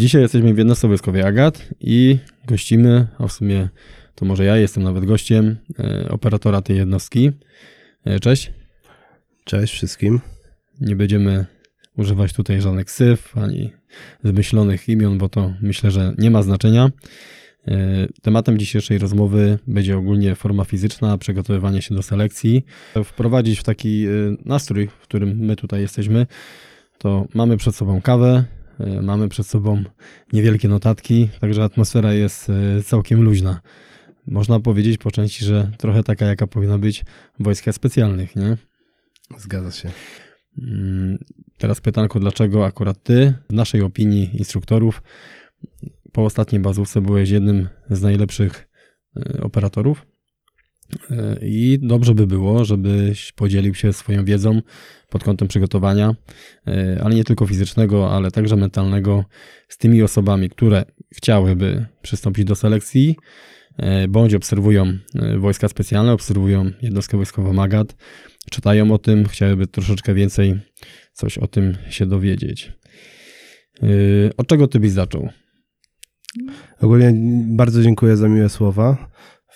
Dzisiaj jesteśmy w jednostce wojskowej Agat i gościmy, a w sumie to może ja jestem nawet gościem, e, operatora tej jednostki. E, Cześć. Cześć wszystkim. Nie będziemy używać tutaj żadnych ksyw ani zmyślonych imion, bo to myślę, że nie ma znaczenia. E, Tematem dzisiejszej rozmowy będzie ogólnie forma fizyczna, przygotowywanie się do selekcji. Wprowadzić w taki nastrój, w którym my tutaj jesteśmy, to mamy przed sobą kawę, mamy przed sobą niewielkie notatki, także atmosfera jest e, całkiem luźna. Można powiedzieć po części, że trochę taka, jaka powinna być w wojskach specjalnych, nie? Zgadza się. Mm, Teraz pytanko, dlaczego akurat ty, w naszej opinii instruktorów, po ostatniej bazówce byłeś jednym z najlepszych e, operatorów E, i dobrze by było, żebyś podzielił się swoją wiedzą pod kątem przygotowania, e, ale nie tylko fizycznego, ale także mentalnego z tymi osobami, które chciałyby przystąpić do selekcji, e, bądź obserwują e, wojska specjalne, obserwują jednostkę wojskową MAGAT, czytają o tym, chciałyby troszeczkę więcej coś o tym się dowiedzieć. Od czego ty byś zaczął? Ogólnie bardzo dziękuję za miłe słowa.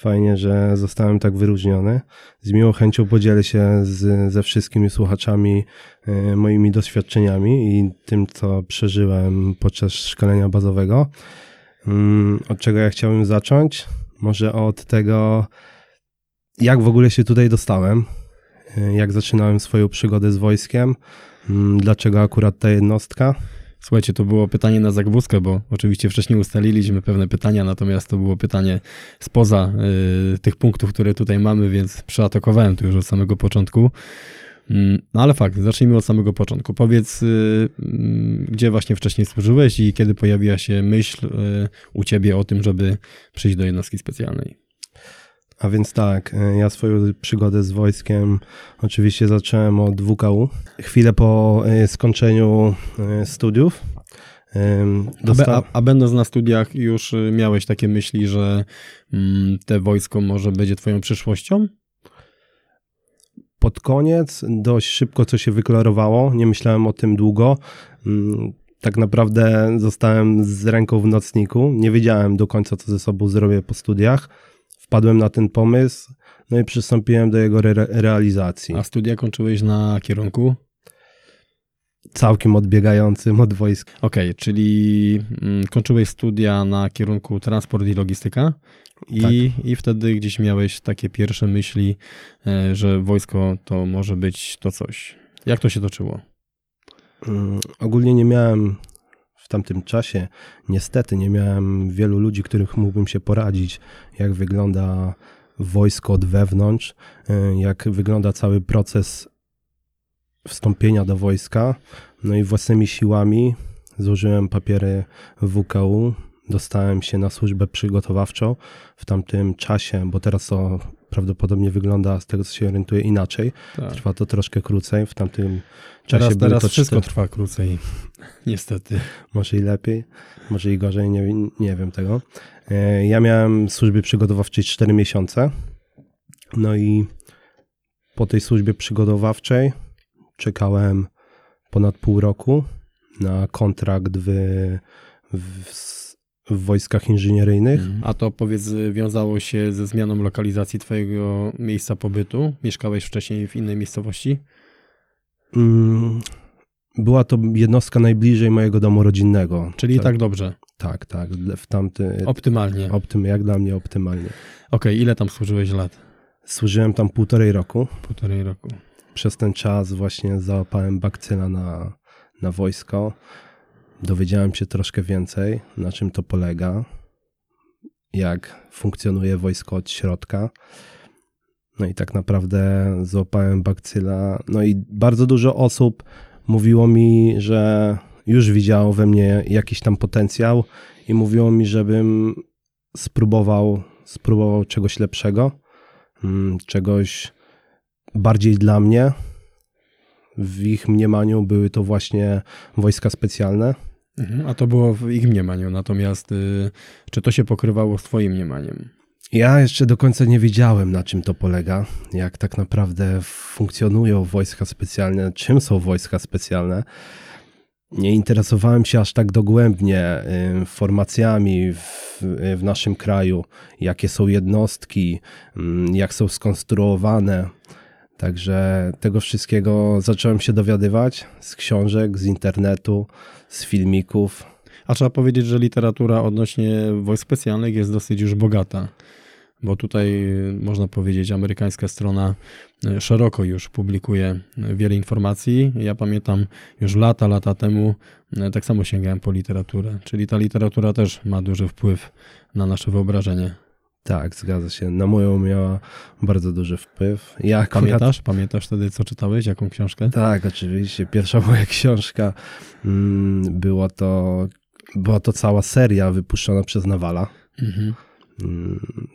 Fajnie, że zostałem tak wyróżniony. Z miłą chęcią podzielę się z, ze wszystkimi słuchaczami e, moimi doświadczeniami i tym, co przeżyłem podczas szkolenia bazowego. Mm, Od czego ja chciałbym zacząć? Może od tego, jak w ogóle się tutaj dostałem, e, jak zaczynałem swoją przygodę z wojskiem, mm, dlaczego akurat ta jednostka. Słuchajcie, to było pytanie na zagwózkę, bo oczywiście wcześniej ustaliliśmy pewne pytania, natomiast to było pytanie spoza y, tych punktów, które tutaj mamy, więc przeatakowałem to już od samego początku. Mm, No ale fakt, zacznijmy od samego początku. Powiedz, y, mm, gdzie właśnie wcześniej służyłeś i kiedy pojawiła się myśl y, u ciebie o tym, żeby przyjść do jednostki specjalnej? A więc tak, e, ja swoją przygodę z wojskiem oczywiście zacząłem od WKU. Chwilę po e, skończeniu e, studiów. A, dosta- be, a, a będąc na studiach już miałeś takie myśli, że mm, te wojsko może będzie twoją przyszłością? Pod koniec dość szybko co się wyklarowało, nie myślałem o tym długo. Mm, Tak naprawdę zostałem z ręką w nocniku, nie wiedziałem do końca co ze sobą zrobię po studiach. Wpadłem na ten pomysł, no i przystąpiłem do jego re- realizacji. A studia kończyłeś na kierunku? Całkiem odbiegającym od wojska. Okej, czyli mm, kończyłeś studia na kierunku transport i logistyka i, Tak. i wtedy gdzieś miałeś takie pierwsze myśli, e, że wojsko to może być to coś. Jak to się toczyło? Mm, Ogólnie nie miałem w tamtym czasie, niestety, nie miałem wielu ludzi, których mógłbym się poradzić, jak wygląda wojsko od wewnątrz, y, jak wygląda cały proces wstąpienia do wojska. No i własnymi siłami złożyłem papiery WKU, dostałem się na służbę przygotowawczą w tamtym czasie, bo teraz to prawdopodobnie wygląda z tego, co się orientuję, inaczej. Tak. Trwa to troszkę krócej. W tamtym czasie Teraz, były teraz to wszystko cztery- trwa krócej. Niestety. może i lepiej, może i gorzej, nie, nie wiem tego. E, Ja miałem w służbie przygotowawczej 4 miesiące. No i po tej służbie przygotowawczej czekałem ponad pół roku na kontrakt w, w, w wojskach inżynieryjnych. A to powiedz, wiązało się ze zmianą lokalizacji twojego miejsca pobytu? Mieszkałeś wcześniej w innej miejscowości? Mm, Była to jednostka najbliżej mojego domu rodzinnego. Czyli tak dobrze, Tak, tak. W tamty, optymalnie. Okej, optym, jak dla mnie optymalnie. ile tam służyłeś lat? Służyłem tam półtorej roku. Półtorej roku. przez ten czas właśnie załapałem bakcyla na, na wojsko. Dowiedziałem się troszkę więcej, na czym to polega, jak funkcjonuje wojsko od środka. No i tak naprawdę złapałem bakcyla. No i bardzo dużo osób mówiło mi, że już widziało we mnie jakiś tam potencjał i mówiło mi, żebym spróbował, spróbował czegoś lepszego, mm, czegoś bardziej dla mnie. W ich mniemaniu były to właśnie wojska specjalne. Mhm, A to było w ich mniemaniu, natomiast y, czy to się pokrywało z twoim mniemaniem? Ja jeszcze do końca nie wiedziałem, na czym to polega, jak tak naprawdę funkcjonują wojska specjalne, czym są wojska specjalne. nie interesowałem się aż tak dogłębnie y, formacjami w, w naszym kraju, jakie są jednostki, mm, jak są skonstruowane. Także tego wszystkiego zacząłem się dowiadywać z książek, z internetu, z filmików. A trzeba powiedzieć, że literatura odnośnie wojsk specjalnych jest dosyć już bogata bo tutaj można powiedzieć, amerykańska strona e, szeroko już publikuje wiele informacji. Ja pamiętam już lata, lata temu e, tak samo sięgałem po literaturę, czyli ta literatura też ma duży wpływ na nasze wyobrażenie. Tak, zgadza się. Na moją miała bardzo duży wpływ. Ja Pamiętasz? Pamiętasz wtedy, co czytałeś? Jaką książkę? Tak, oczywiście. Pierwsza moja książka mm, była to, była to cała seria wypuszczona przez Nawala. Mhm. Mm,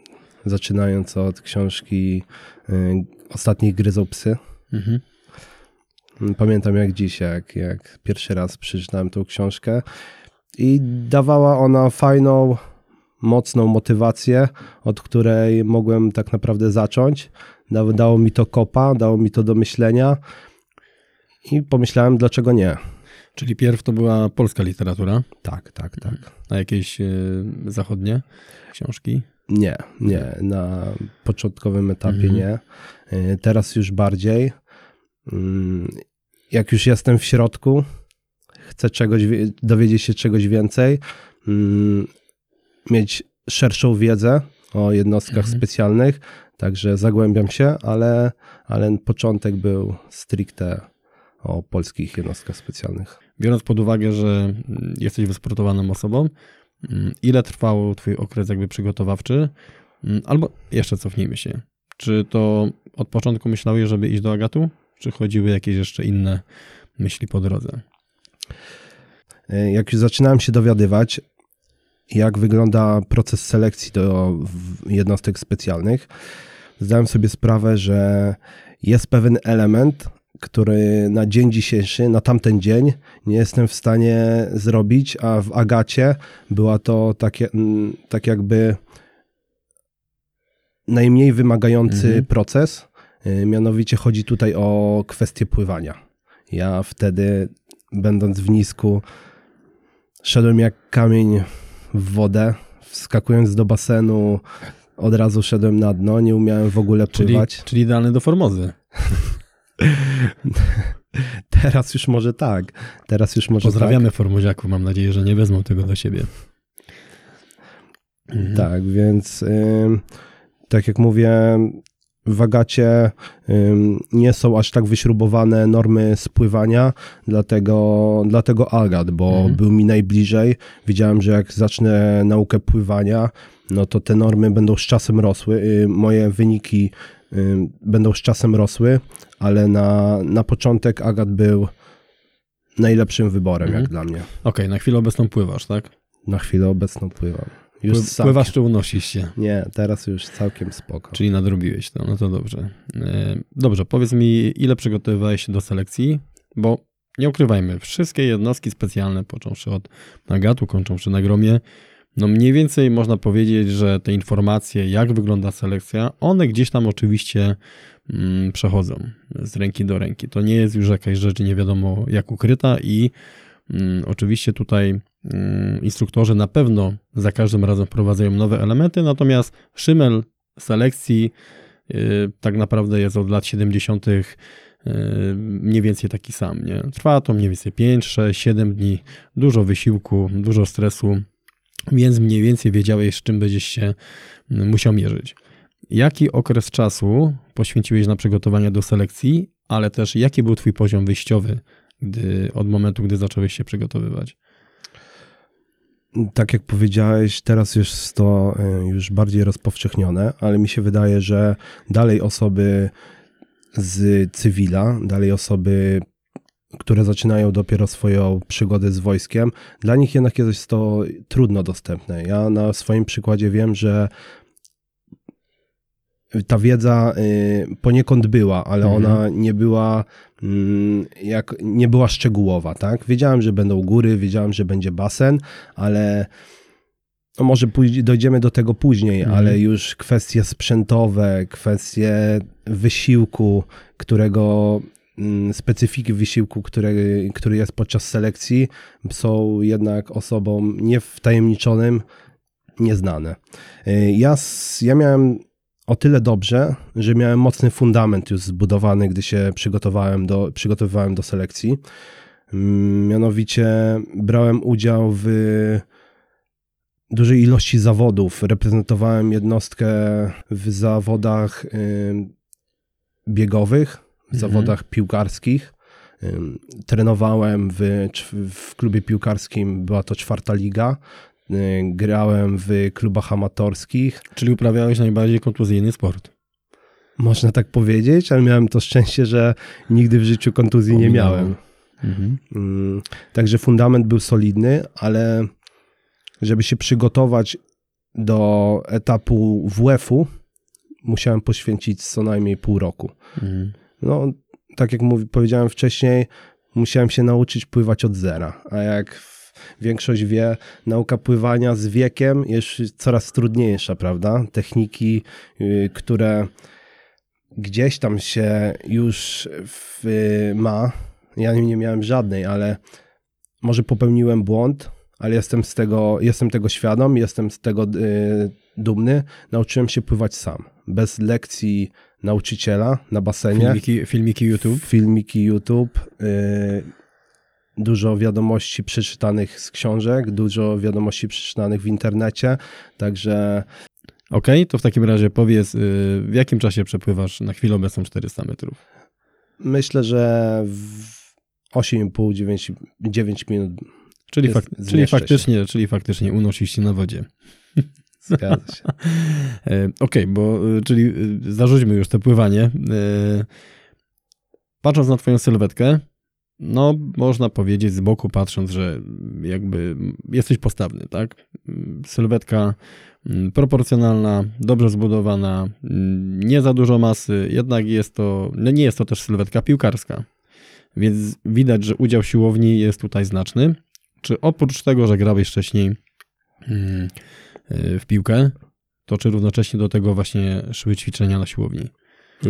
zaczynając od książki y, Ostatnich gryzą psy. Mhm. Pamiętam jak dziś, jak, jak pierwszy raz przeczytałem tą książkę i dawała ona fajną, mocną motywację, od której mogłem tak naprawdę zacząć. Dało, dało mi to kopa, dało mi to do myślenia i pomyślałem, dlaczego nie. Czyli pierw to była polska literatura? Tak, tak, tak. A jakieś y, zachodnie książki? Nie, nie. Na początkowym etapie mhm. nie. Y, teraz już bardziej. Mm, jak już jestem w środku, chcę czegoś, dowiedzieć się czegoś więcej, mm, mieć szerszą wiedzę o jednostkach mhm. specjalnych, także zagłębiam się, ale, ale początek był stricte o polskich jednostkach specjalnych. Biorąc pod uwagę, że jesteś wysportowaną osobą, Mm, ile trwał twój okres jakby przygotowawczy? Mm, albo jeszcze cofnijmy się. Czy to od początku myślałeś, żeby iść do Agatu? Czy chodziły jakieś jeszcze inne myśli po drodze? E, jak już zaczynałem się dowiadywać, jak wygląda proces selekcji do jednostek specjalnych, zdałem sobie sprawę, że jest pewien element, który na dzień dzisiejszy, na tamten dzień nie jestem w stanie zrobić, a w Agacie była to takie, mm, tak jakby najmniej wymagający mhm. proces. Y, mianowicie chodzi tutaj o kwestię pływania. Ja wtedy, będąc w nisku, szedłem jak kamień w wodę, wskakując do basenu, od razu szedłem na dno, nie umiałem w ogóle pływać. Czyli, czyli idealny do formozy. Teraz już może tak. Teraz już może Pozdrawiamy tak. formoziaków. Mam nadzieję, że nie wezmą tego do siebie. Mhm. Tak, więc tak jak mówię, w Agacie nie są aż tak wyśrubowane normy spływania, dlatego, dlatego Agat, bo mhm. był mi najbliżej. Wiedziałem, że jak zacznę naukę pływania, no to te normy będą z czasem rosły. Y, moje wyniki będą z czasem rosły, ale na, na początek Agat był najlepszym wyborem, mhm. jak dla mnie. Okej, okay, na chwilę obecną pływasz, tak? Na chwilę obecną pływam. Już Pły, pływasz czy unosisz się? Nie, teraz już całkiem spoko. Czyli nadrobiłeś to, no to dobrze. E, dobrze, powiedz mi, ile przygotowywałeś się do selekcji? Bo nie ukrywajmy, wszystkie jednostki specjalne, począwszy od Nagatu, kończąwszy na Gromie, no mniej więcej można powiedzieć, że te informacje, jak wygląda selekcja, one gdzieś tam oczywiście mm, przechodzą z ręki do ręki. To nie jest już jakaś rzecz nie wiadomo jak ukryta i mm, oczywiście tutaj instruktorzy na pewno za każdym razem wprowadzają nowe elementy, natomiast szymel selekcji y, tak naprawdę jest od lat 70. Y, mniej więcej taki sam. Nie? Trwa to mniej więcej 5, 6, 7 dni, dużo wysiłku, dużo stresu, więc mniej więcej wiedziałeś, z czym będziesz się mm, musiał mierzyć. Jaki okres czasu poświęciłeś na przygotowanie do selekcji, ale też jaki był Twój poziom wyjściowy gdy, od momentu, gdy zacząłeś się przygotowywać? Tak jak powiedziałeś, teraz jest to e, już bardziej rozpowszechnione, ale mi się wydaje, że dalej osoby z cywila, dalej osoby które zaczynają dopiero swoją przygodę z wojskiem, dla nich jednak jest to trudno dostępne. Ja na swoim przykładzie wiem, że ta wiedza y, poniekąd była, ale mhm. ona nie była jak nie była szczegółowa, tak? Wiedziałem, że będą góry, wiedziałem, że będzie basen, ale no może dojdziemy do tego później, mhm. ale już kwestie sprzętowe, kwestie wysiłku, którego mm, specyfiki wysiłku, który, który jest podczas selekcji, są jednak osobom niewtajemniczonym nieznane. Y, ja, ja miałem o tyle dobrze, że miałem mocny fundament już zbudowany, gdy się przygotowałem do, przygotowywałem do selekcji. Mm, mianowicie brałem udział w dużej ilości zawodów. Reprezentowałem jednostkę w zawodach biegowych, w mhm. zawodach piłkarskich. Trenowałem w, w klubie piłkarskim, była to czwarta liga. Grałem w klubach amatorskich. Czyli uprawiałeś najbardziej kontuzyjny sport. Można tak powiedzieć, ale miałem to szczęście, że nigdy w życiu kontuzji nie miałem. Mhm. Także fundament był solidny, ale żeby się przygotować do etapu WF-u, musiałem poświęcić co najmniej pół roku. Mhm. No, tak jak mówi, powiedziałem wcześniej, musiałem się nauczyć pływać od zera, a jak większość wie, nauka pływania z wiekiem jest coraz trudniejsza, prawda? Techniki, yy, które gdzieś tam się już w, ma, ja nie miałem żadnej, ale może popełniłem błąd, ale jestem z tego, jestem tego świadom, jestem z tego y, dumny. Nauczyłem się pływać sam, bez lekcji nauczyciela na basenie. Filmiki, filmiki YouTube. Filmiki YouTube. Y, dużo wiadomości przeczytanych z książek, dużo wiadomości przeczytanych w internecie, także... Okej, okay, to w takim razie powiedz, y, w jakim czasie przepływasz na chwilę obecną 400 metrów? Myślę, że w 8,5-9 minut Czyli, fak czyli, faktycznie, czyli faktycznie unosisz się na wodzie. Zgadza się. E, okej, okay, bo e, czyli e, zarzućmy już to pływanie. Patrząc na twoją sylwetkę, no można powiedzieć z boku patrząc, że jakby jesteś postawny, tak? Sylwetka mm, proporcjonalna, dobrze zbudowana, mm, nie za dużo masy, jednak jest to, no nie jest to też sylwetka piłkarska. Więc widać, że udział siłowni jest tutaj znaczny. Czy oprócz tego, że grałeś wcześniej mm, y, w piłkę, to czy równocześnie do tego właśnie szły ćwiczenia na siłowni?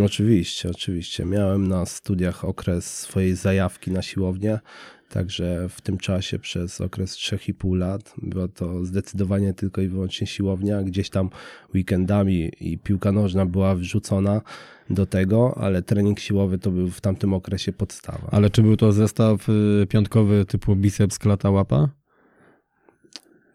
Oczywiście, oczywiście. Miałem na studiach okres swojej zajawki na siłownię, także w tym czasie przez okres 3,5 lat była to zdecydowanie tylko i wyłącznie siłownia. Gdzieś tam weekendami i piłka nożna była wrzucona do tego, ale trening siłowy to był w tamtym okresie podstawa. Ale czy był to zestaw y, piątkowy typu biceps, klata, łapa?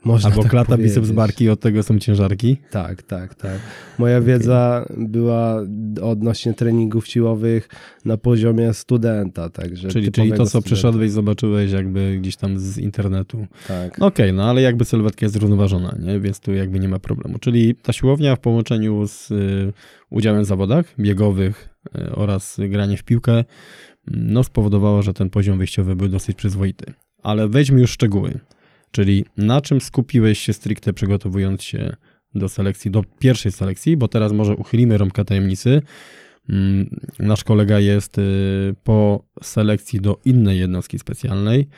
Można Albo tak klata, powiedzieć. biceps, barki, od tego są ciężarki? Tak, tak, tak. Moja okay. wiedza była odnośnie treningów siłowych na poziomie studenta, także Czyli, czyli to, co studenta. przyszedłeś, zobaczyłeś jakby gdzieś tam z internetu. Tak. Okej, okay, no ale jakby sylwetka jest zrównoważona, nie? więc tu jakby nie ma problemu. Czyli ta siłownia w połączeniu z y, udziałem w zawodach biegowych y, oraz granie w piłkę no spowodowała, że ten poziom wyjściowy był dosyć przyzwoity. Ale wejdźmy już szczegóły. Czyli na czym skupiłeś się stricte przygotowując się do selekcji, do pierwszej selekcji, bo teraz może uchylimy rąbka tajemnicy. Mm, nasz kolega jest y, po selekcji do innej jednostki specjalnej,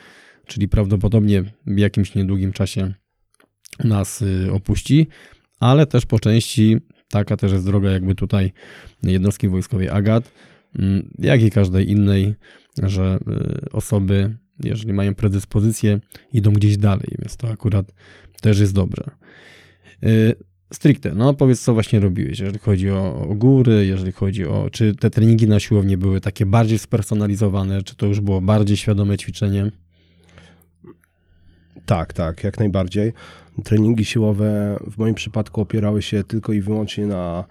czyli prawdopodobnie w jakimś niedługim czasie nas y, opuści, ale też po części taka też jest droga jakby tutaj jednostki wojskowej AGAT, mm, jak i każdej innej, że y, osoby jeżeli mają predyspozycję, idą gdzieś dalej, więc to akurat też jest dobre. Y, stricte, no powiedz, co właśnie robiłeś, jeżeli chodzi o, o góry, jeżeli chodzi o, czy te treningi na siłowni były takie bardziej spersonalizowane, czy to już było bardziej świadome ćwiczenie? Tak, tak, jak najbardziej. Treningi siłowe w moim przypadku opierały się tylko i wyłącznie na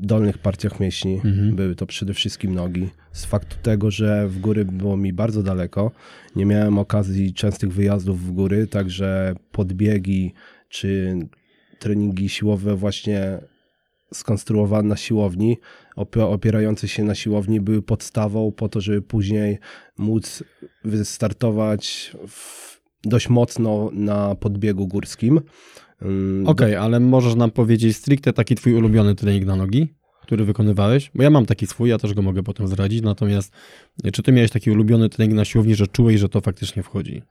dolnych partiach mięśni. Mhm. Były to przede wszystkim nogi. Z faktu tego, że w góry było mi bardzo daleko, nie miałem okazji częstych wyjazdów w góry, także podbiegi czy treningi siłowe właśnie skonstruowane na siłowni, opierające się na siłowni były podstawą po to, żeby później móc wystartować dość mocno na podbiegu górskim. Okej, okay, ale możesz nam powiedzieć stricte taki twój ulubiony trening na nogi, który wykonywałeś? Bo ja mam taki swój, ja też go mogę potem zdradzić, natomiast czy ty miałeś taki ulubiony trening na siłowni, że czułeś, że to faktycznie wchodzi?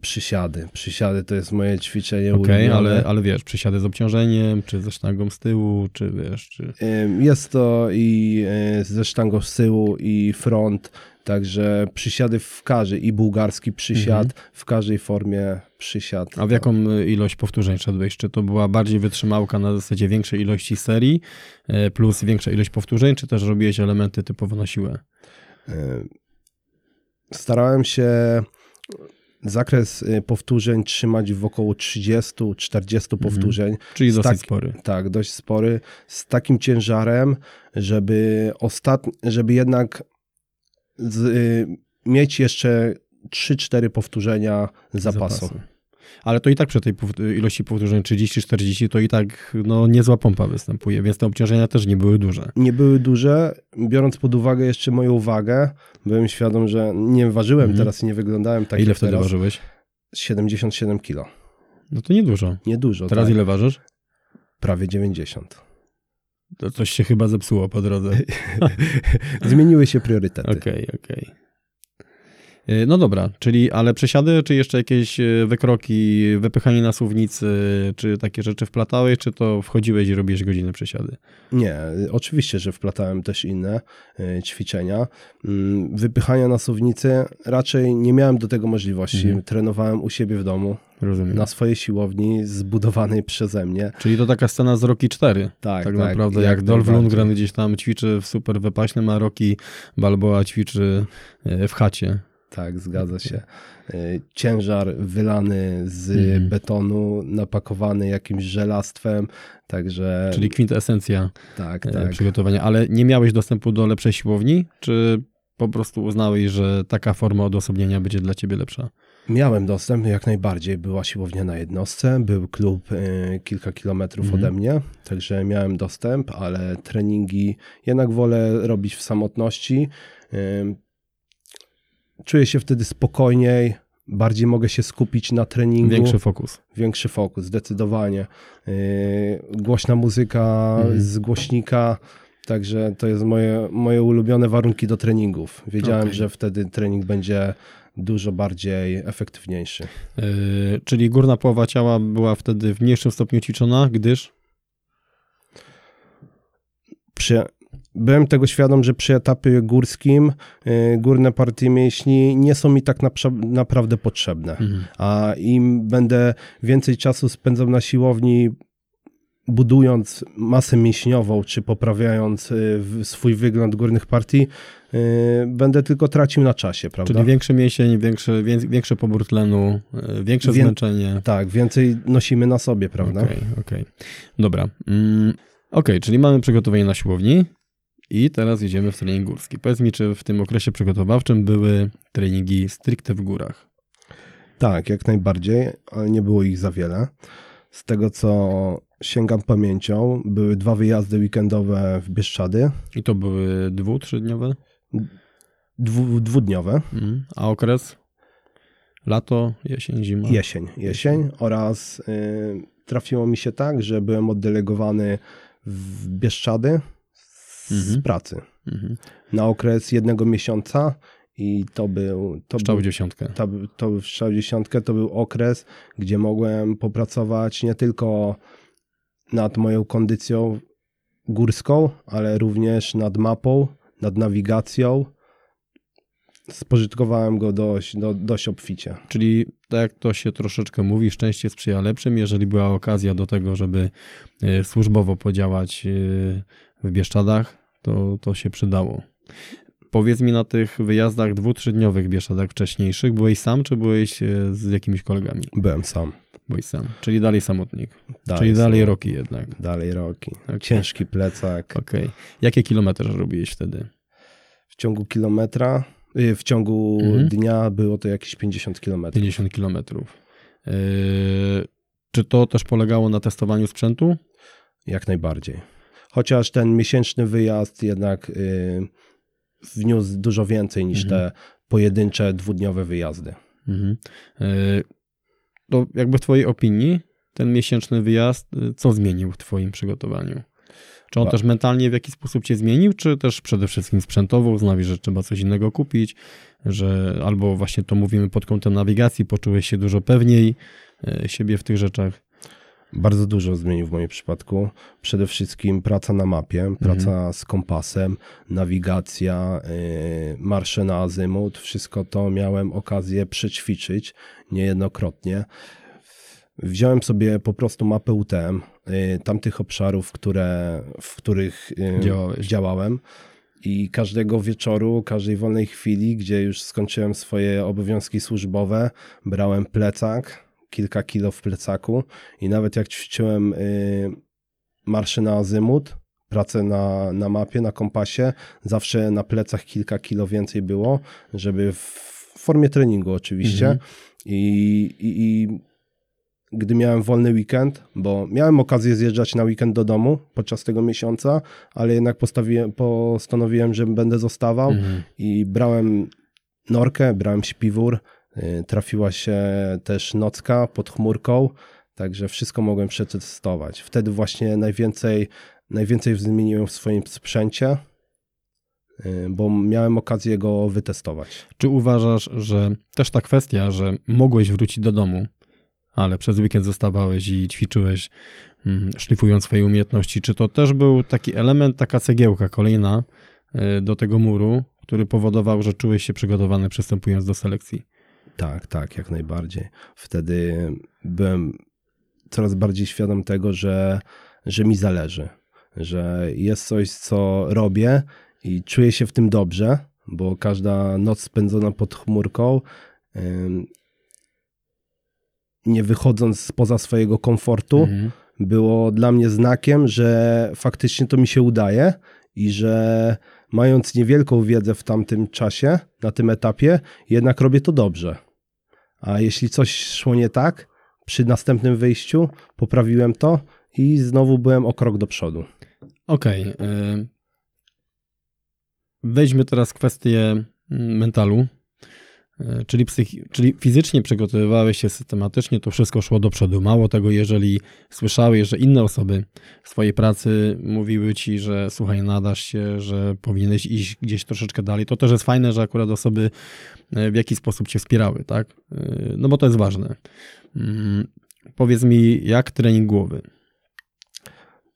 Przysiady. Przysiady to jest moje ćwiczenie Okej, ulubione. ale, ale wiesz, przysiady z obciążeniem, czy ze sztangą z tyłu, czy wiesz, czy... Jest to i y, ze sztangą z tyłu, i front, także przysiady w każdej, i bułgarski przysiad, w każdej formie przysiad. Mhm. A w jaką y, ilość powtórzeń szedłeś? Czy to była bardziej wytrzymałka na zasadzie większej ilości serii e, plus większa ilość powtórzeń, czy też robiłeś elementy typowo na siłę? Y, Starałem się zakres powtórzeń trzymać w około 30-40 powtórzeń. Czyli Z dosyć tak- spory. Tak, dość spory, z takim ciężarem, żeby ostat... żeby jednak z, y, mieć jeszcze 3-4 powtórzenia zapasu. Ale to i tak przy tej ilości powtórzeń 30-40 to i tak no, niezła pompa występuje, więc te obciążenia też nie były duże. Nie były duże, biorąc pod uwagę jeszcze moją wagę, byłem świadom, że nie ważyłem Mhm. teraz i nie wyglądałem tak A ile wtedy teraz. ważyłeś? 77 kilo. No to niedużo. Niedużo, Teraz tak. ile ważysz? Prawie 90. To coś się chyba zepsuło po drodze. Zmieniły się priorytety. Okej, okej. Y, No dobra, czyli ale przesiady, czy jeszcze jakieś y, wykroki, wypychanie na słownicy, czy takie rzeczy wplatałeś, czy to wchodziłeś i robiłeś godziny przesiady? Nie, oczywiście, że wplatałem też inne y, ćwiczenia. Mm, Wypychania na suwnicy raczej nie miałem do tego możliwości. Mhm. Trenowałem u siebie w domu, Rozumiem. na swojej siłowni zbudowanej przeze mnie. Czyli to taka scena z Rocky 4. Tak, Tak, naprawdę, jak, jak Dolph. Lundgren gdzieś tam ćwiczy w super wypaśnym, a Rocky Balboa ćwiczy e, w chacie. Tak, zgadza się. Y, Ciężar wylany z Mhm. betonu, napakowany jakimś żelastwem, także Czyli kwintesencja tak, e, tak. przygotowania. Ale nie miałeś dostępu do lepszej siłowni, czy po prostu uznałeś, że taka forma odosobnienia będzie dla ciebie lepsza? Miałem dostęp, jak najbardziej. Była siłownia na jednostce, był klub y, kilka kilometrów Mhm. ode mnie, także miałem dostęp, ale treningi jednak wolę robić w samotności. Y, czuję się wtedy spokojniej, bardziej mogę się skupić na treningu. Większy fokus. Większy fokus, zdecydowanie. Y, głośna muzyka Mhm. z głośnika. Także to jest moje, moje ulubione warunki do treningów. Wiedziałem, Okej. że wtedy trening będzie dużo bardziej efektywniejszy. E, czyli górna połowa ciała była wtedy w mniejszym stopniu ćwiczona, gdyż Przy, byłem tego świadom, że przy etapie górskim y, górne partie mięśni nie są mi tak naprawdę potrzebne. Mhm. A im będę więcej czasu spędzał na siłowni, budując masę mięśniową, czy poprawiając y, swój wygląd górnych partii, y, będę tylko tracił na czasie, prawda? Czyli większy mięsień, większy, wię- większy pobór tlenu, e, większe Wię- zmęczenie. Tak, więcej nosimy na sobie, prawda? Okej, okej. Dobra. Mm, okej, czyli mamy przygotowanie na siłowni i teraz jedziemy w trening górski. Powiedz mi, czy w tym okresie przygotowawczym były treningi stricte w górach? Tak, jak najbardziej, ale nie było ich za wiele. Z tego, co sięgam pamięcią, były dwa wyjazdy weekendowe w Bieszczady, I to były dwu, trzydniowe? dwu, dwudniowe, Mhm. A okres? Lato, jesień, zima? jesień, jesień oraz y, trafiło mi się tak, że byłem oddelegowany w Bieszczady z Mhm. pracy Mhm. na okres jednego miesiąca i to był... To był dziesiątkę. to, to strzał dziesiątkę to był okres, gdzie mogłem popracować nie tylko nad moją kondycją górską, ale również nad mapą, nad nawigacją. Spożytkowałem go dość, do, dość obficie. Czyli tak jak to się troszeczkę mówi, szczęście sprzyja lepszym. Jeżeli była okazja do tego, żeby e, służbowo podziałać e, w Bieszczadach, to, to się przydało. Powiedz mi na tych wyjazdach dwu, trzydniowych Bieszczadach wcześniejszych, byłeś sam, czy byłeś e, z jakimiś kolegami? Byłem sam. Byłeś sam, czyli dalej samotnik. Dalej czyli dalej sam. Roki jednak. Dalej roki. Okej. Ciężki plecak. Okej. Jakie kilometraż robiłeś wtedy? W ciągu kilometra, y, w ciągu Mhm. dnia było to jakieś 50 kilometrów. 50 kilometrów. E, czy to też polegało na testowaniu sprzętu? Jak najbardziej. Chociaż ten miesięczny wyjazd jednak y, wniósł dużo więcej niż Mhm. te pojedyncze dwudniowe wyjazdy. Mhm. E, To jakby w twojej opinii ten miesięczny wyjazd, e, co zmienił w twoim przygotowaniu? Czy on też mentalnie w jakiś sposób cię zmienił, czy też przede wszystkim sprzętowo uznałeś, że trzeba coś innego kupić, że albo właśnie to mówimy pod kątem nawigacji, poczułeś się dużo pewniej e, siebie w tych rzeczach? Bardzo dużo zmienił w moim przypadku. Przede wszystkim praca na mapie, praca mhm. z kompasem, nawigacja, yy, marsze na azymut. Wszystko to miałem okazję przećwiczyć niejednokrotnie. Wziąłem sobie po prostu mapę UTM, yy, tamtych obszarów, które, w których yy, działałem. I każdego wieczoru, każdej wolnej chwili, gdzie już skończyłem swoje obowiązki służbowe, brałem plecak, kilka kilo w plecaku i nawet jak ćwiczyłem y, marsze na azymut, pracę na, na mapie, na kompasie, zawsze na plecach kilka kilo więcej było, żeby w formie treningu oczywiście. Mhm. I, i, I gdy miałem wolny weekend, bo miałem okazję zjeżdżać na weekend do domu podczas tego miesiąca, ale jednak postanowiłem, że będę zostawał mhm. i brałem norkę, brałem śpiwór, trafiła się też nocka pod chmurką, także wszystko mogłem przetestować. Wtedy właśnie najwięcej, najwięcej zmieniłem w swoim sprzęcie, y, bo miałem okazję go wytestować. Czy uważasz, że też ta kwestia, że mogłeś wrócić do domu, ale przez weekend zostawałeś i ćwiczyłeś, mm, szlifując swoje umiejętności, czy to też był taki element, taka cegiełka kolejna y, do tego muru, który powodował, że czułeś się przygotowany przystępując do selekcji? Tak, tak, jak najbardziej. Wtedy byłem coraz bardziej świadom tego, że, że mi zależy, że jest coś, co robię i czuję się w tym dobrze, bo każda noc spędzona pod chmurką, nie wychodząc spoza swojego komfortu, mhm. było dla mnie znakiem, że faktycznie to mi się udaje i że mając niewielką wiedzę w tamtym czasie, na tym etapie, jednak robię to dobrze. A jeśli coś szło nie tak, przy następnym wyjściu poprawiłem to i znowu byłem o krok do przodu. Okej. Okay. Weźmy teraz kwestię mentalu. E, czyli, psychi- czyli fizycznie przygotowywałeś się systematycznie, to wszystko szło do przodu. Mało tego, jeżeli słyszałeś, że inne osoby w swojej pracy mówiły ci, że słuchaj, nadasz się, że powinieneś iść gdzieś troszeczkę dalej, to też jest fajne, że akurat osoby e, w jakiś sposób cię wspierały, tak? E, no bo to jest ważne. Mm, powiedz mi, jak trening głowy?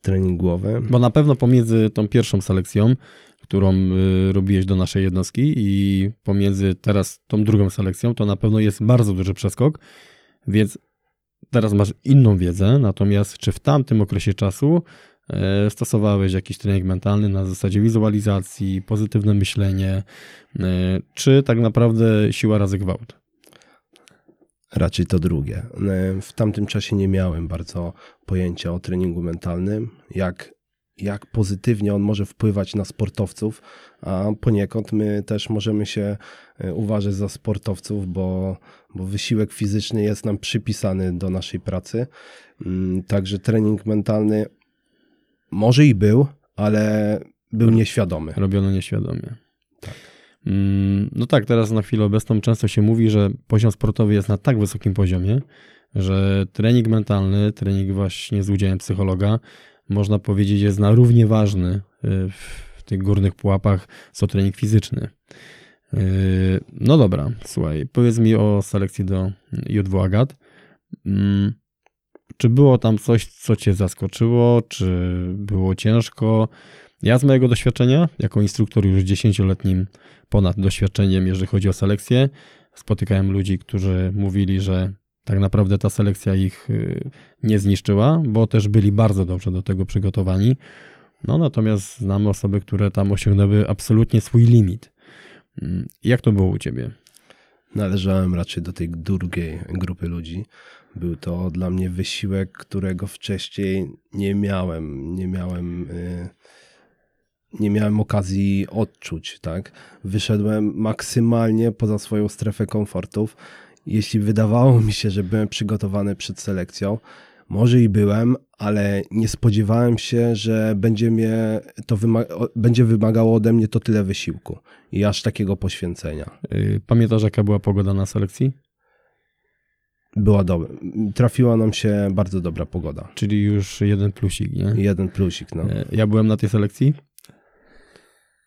Trening głowy? Bo na pewno pomiędzy tą pierwszą selekcją którą y, robiłeś do naszej jednostki i pomiędzy teraz tą drugą selekcją, to na pewno jest bardzo duży przeskok, więc teraz masz inną wiedzę, natomiast czy w tamtym okresie czasu e, stosowałeś jakiś trening mentalny na zasadzie wizualizacji, pozytywne myślenie, e, czy tak naprawdę siła razy gwałt? Raczej to drugie. E, w tamtym czasie nie miałem bardzo pojęcia o treningu mentalnym, jak jak pozytywnie on może wpływać na sportowców, a poniekąd my też możemy się e, uważać za sportowców, bo, bo wysiłek fizyczny jest nam przypisany do naszej pracy. Mm, także trening mentalny może i był, ale był nieświadomy. Robiono nieświadomie. Tak. Mm, no tak, teraz na chwilę obecną często się mówi, że poziom sportowy jest na tak wysokim poziomie, że trening mentalny, trening właśnie z udziałem psychologa, można powiedzieć, jest na równie ważny y, w tych górnych pułapach, co trening fizyczny. Y, no dobra, słuchaj, powiedz mi o selekcji do J2 Agat. Mm, czy było tam coś, co cię zaskoczyło, czy było ciężko? Ja z mojego doświadczenia, jako instruktor już dziesięcioletnim ponad doświadczeniem, jeżeli chodzi o selekcję, spotykałem ludzi, którzy mówili, że tak naprawdę ta selekcja ich y, nie zniszczyła, bo też byli bardzo dobrze do tego przygotowani. No natomiast znamy osoby, które tam osiągnęły absolutnie swój limit. Mm, jak to było u ciebie? Należałem raczej do tej drugiej grupy ludzi. Był to dla mnie wysiłek, którego wcześniej nie miałem. Nie miałem. Yy nie miałem okazji odczuć, tak? Wyszedłem maksymalnie poza swoją strefę komfortów jeśli wydawało mi się, że byłem przygotowany przed selekcją, może i byłem, ale nie spodziewałem się, że będzie, mnie to wyma- będzie wymagało ode mnie to tyle wysiłku i aż takiego poświęcenia. Y, pamiętasz, jaka była pogoda na selekcji? była dobra. Trafiła nam się bardzo dobra pogoda. Czyli już jeden plusik, nie? Jeden plusik, no. E, Ja byłem na tej selekcji.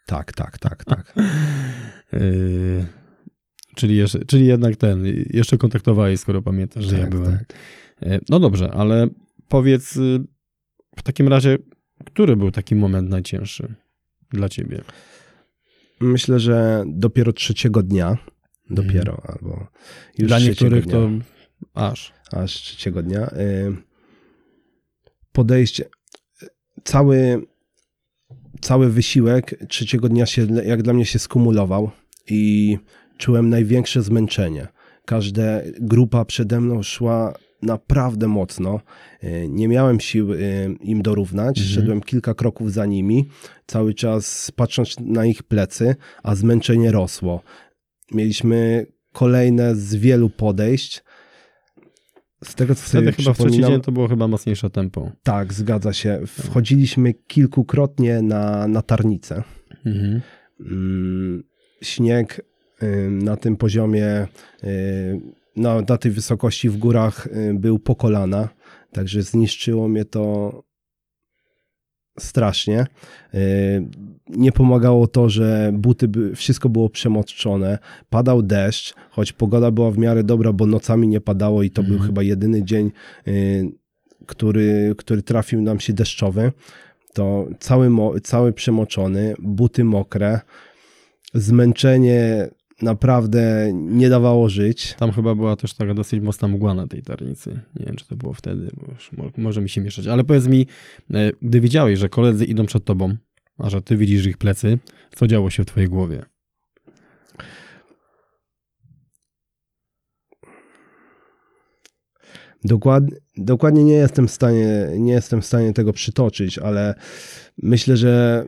Tak, tak, tak, tak. Czyli, jeszcze, czyli jednak ten, jeszcze kontaktowałeś, skoro pamiętasz, że ja Tak, byłem. tak. E, No dobrze, ale powiedz y, w takim razie, który był taki moment najcięższy dla ciebie? Myślę, że dopiero trzeciego dnia, dopiero, albo już dla niektórych dnia, to aż. aż trzeciego dnia, y, podejście, cały, cały wysiłek trzeciego dnia się, jak dla mnie się skumulował i czułem największe zmęczenie. Każda grupa przede mną szła naprawdę mocno. Y, Nie miałem sił y, im dorównać. Mhm. Szedłem kilka kroków za nimi, cały czas patrząc na ich plecy, a zmęczenie rosło. Mieliśmy kolejne z wielu podejść. Z tego, co sobie Wtedy chyba w trzeci dzień to było chyba mocniejsze tempo. tak, zgadza się. Wchodziliśmy kilkukrotnie na, na tarnicę. Mhm. Mm, Śnieg na tym poziomie, y, na, na tej wysokości w górach y, był po kolana, także zniszczyło mnie to strasznie. Y, Nie pomagało to, że buty, wszystko było przemoczone, padał deszcz, choć pogoda była w miarę dobra, bo nocami nie padało i to był Mhm. chyba jedyny dzień, y, który, który trafił nam się deszczowy. To cały, cały przemoczony, buty mokre, zmęczenie naprawdę nie dawało żyć. Tam chyba była też taka dosyć mocna mgła na tej tarnicy. Nie wiem, czy to było wtedy, bo już mo- może mi się mieszać. Ale powiedz mi, e, gdy widziałeś, że koledzy idą przed tobą, a że ty widzisz ich plecy, co działo się w twojej głowie? Dokładnie, dokładnie nie jestem w stanie, nie jestem w stanie tego przytoczyć, ale myślę, że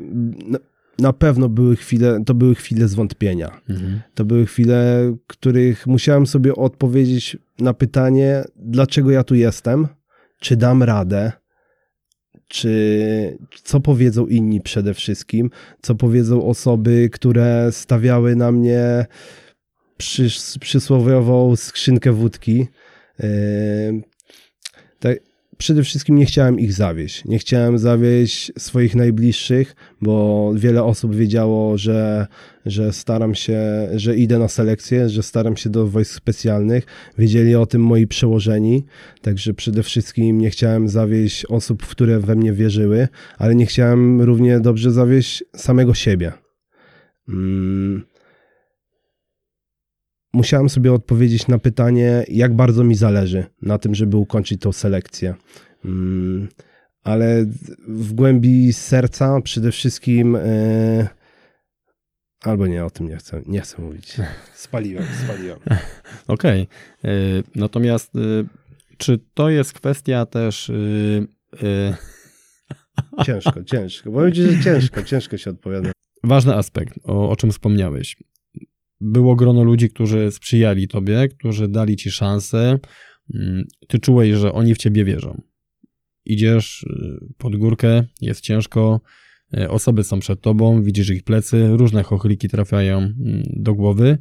na, na pewno były chwile, to były chwile zwątpienia. Mhm. To były chwile, których musiałem sobie odpowiedzieć na pytanie, dlaczego ja tu jestem, czy dam radę, czy co powiedzą inni przede wszystkim, co powiedzą osoby, które stawiały na mnie przys, przysłowiową skrzynkę wódki. Yy, tak, przede wszystkim nie chciałem ich zawieść. Nie chciałem zawieść swoich najbliższych, bo wiele osób wiedziało, że, że staram się, że idę na selekcję, że staram się do wojsk specjalnych. Wiedzieli o tym moi przełożeni, także przede wszystkim nie chciałem zawieść osób, które we mnie wierzyły, ale nie chciałem równie dobrze zawieść samego siebie. Mm. Musiałem sobie odpowiedzieć na pytanie, jak bardzo mi zależy na tym, żeby ukończyć tą selekcję. Mm, ale w głębi serca przede wszystkim. e, albo nie, o tym nie chcę, nie chcę mówić. Spaliłem, spaliłem. Okej. E, Natomiast e, czy to jest kwestia też... Ciężko, ciężko. Powiem ci, że ciężko, ciężko się odpowiada. Ważny aspekt, o, o czym wspomniałeś. Było grono ludzi, którzy sprzyjali tobie, którzy dali ci szansę. Mm, Ty czułeś, że oni w ciebie wierzą. Idziesz y, pod górkę, jest ciężko, y, osoby są przed tobą, widzisz ich plecy, różne chochliki trafiają mm, do głowy.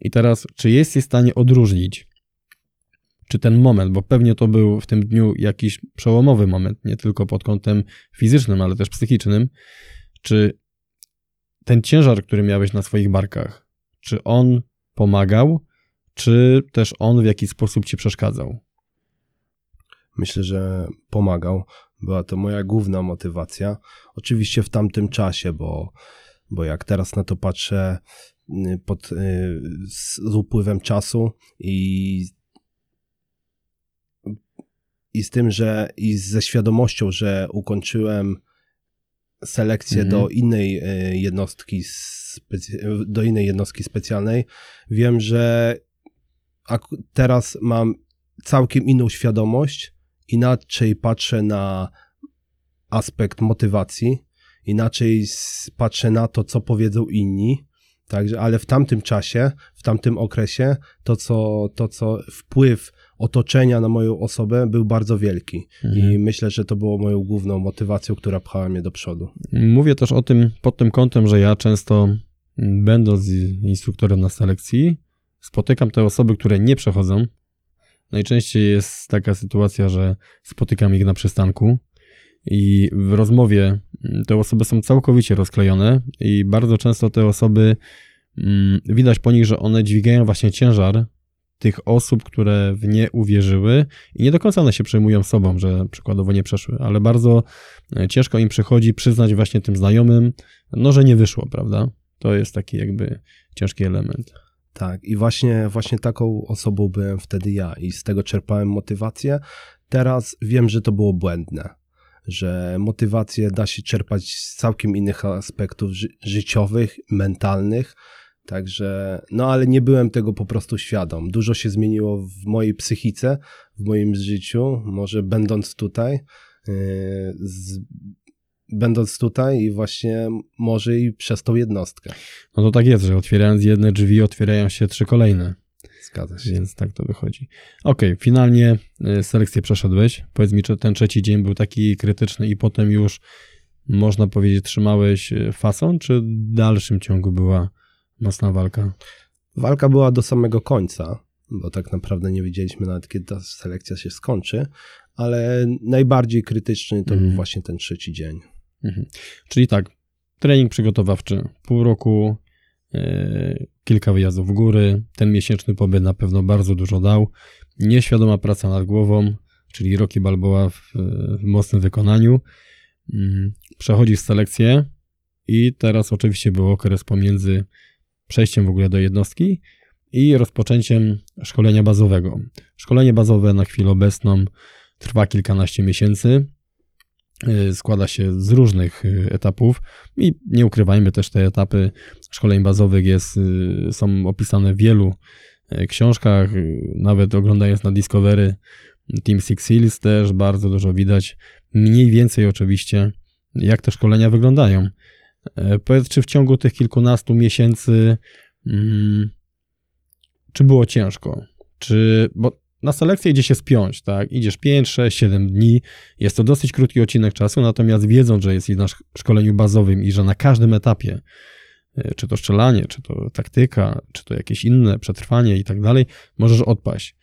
I teraz, czy jesteś w stanie odróżnić, czy ten moment, bo pewnie to był w tym dniu jakiś przełomowy moment, nie tylko pod kątem fizycznym, ale też psychicznym, czy ten ciężar, który miałeś na swoich barkach, czy on pomagał, czy też on w jakiś sposób ci przeszkadzał? Myślę, że pomagał. Była to moja główna motywacja. Oczywiście w tamtym czasie, bo, bo jak teraz na to patrzę y, pod, y, z upływem czasu i, i z tym, że i ze świadomością, że ukończyłem selekcję Mhm. do innej y, jednostki do innej jednostki specjalnej, wiem, że teraz mam całkiem inną świadomość, inaczej patrzę na aspekt motywacji, inaczej patrzę na to, co powiedzą inni. Także, ale w tamtym czasie, w tamtym okresie, to co, to co wpływ otoczenia na moją osobę był bardzo wielki. I myślę, że to było moją główną motywacją, która pchała mnie do przodu. Mówię też o tym pod tym kątem, że ja często, mm, będąc instruktorem na selekcji, spotykam te osoby, które nie przechodzą, Najczęściej jest taka sytuacja, że spotykam ich na przystanku i w rozmowie mm, te osoby są całkowicie rozklejone i bardzo często te osoby mm, widać po nich, że one dźwigają właśnie ciężar tych osób, które w nie uwierzyły i nie do końca one się przejmują sobą, że przykładowo nie przeszły, ale bardzo e, ciężko im przychodzi przyznać właśnie tym znajomym, no, że nie wyszło, prawda? To jest taki jakby ciężki element. Tak, i właśnie, właśnie taką osobą byłem wtedy ja i z tego czerpałem motywację. Teraz wiem, że to było błędne, że motywację da się czerpać z całkiem innych aspektów ży życiowych, mentalnych. Także, no ale nie byłem tego po prostu świadom. Dużo się zmieniło w mojej psychice, w moim życiu, może będąc tutaj. Yy, z, będąc tutaj i właśnie może i przez tą jednostkę. No to tak jest, że otwierając jedne drzwi, otwierają się trzy kolejne. Zgadza się. Więc tak to wychodzi. Okej, okay, finalnie y, selekcję przeszedłeś. Powiedz mi, czy ten trzeci dzień był taki krytyczny i potem już można powiedzieć trzymałeś y, fason, czy w dalszym ciągu była mocna walka? Walka była do samego końca, bo tak naprawdę nie wiedzieliśmy nawet, kiedy ta selekcja się skończy, ale najbardziej krytyczny to mhm. był właśnie ten trzeci dzień. Mhm. Czyli tak, trening przygotowawczy pół roku, yy, kilka wyjazdów w góry, ten miesięczny pobyt na pewno bardzo dużo dał, nieświadoma praca nad głową, czyli Rocky Balboa w, w mocnym wykonaniu, yy, przechodzi selekcję i teraz oczywiście był okres pomiędzy przejściem w ogóle do jednostki i rozpoczęciem szkolenia bazowego. Szkolenie bazowe na chwilę obecną trwa kilkanaście miesięcy. Y, składa się z różnych y, etapów i nie ukrywajmy też te etapy szkoleń bazowych jest, y, są opisane w wielu książkach, nawet oglądając na Discovery Team Six Seals też bardzo dużo widać, mniej więcej oczywiście, jak te szkolenia wyglądają. Powiedz, czy w ciągu tych kilkunastu miesięcy, hmm, czy było ciężko? Czy, bo na selekcję idzie się spiąć, tak? Idziesz 5, 6, 7 dni. Jest to dosyć krótki odcinek czasu, natomiast wiedząc, że jest na szkoleniu bazowym i że na każdym etapie, e, czy to strzelanie, czy to taktyka, czy to jakieś inne przetrwanie i tak dalej, możesz odpaść.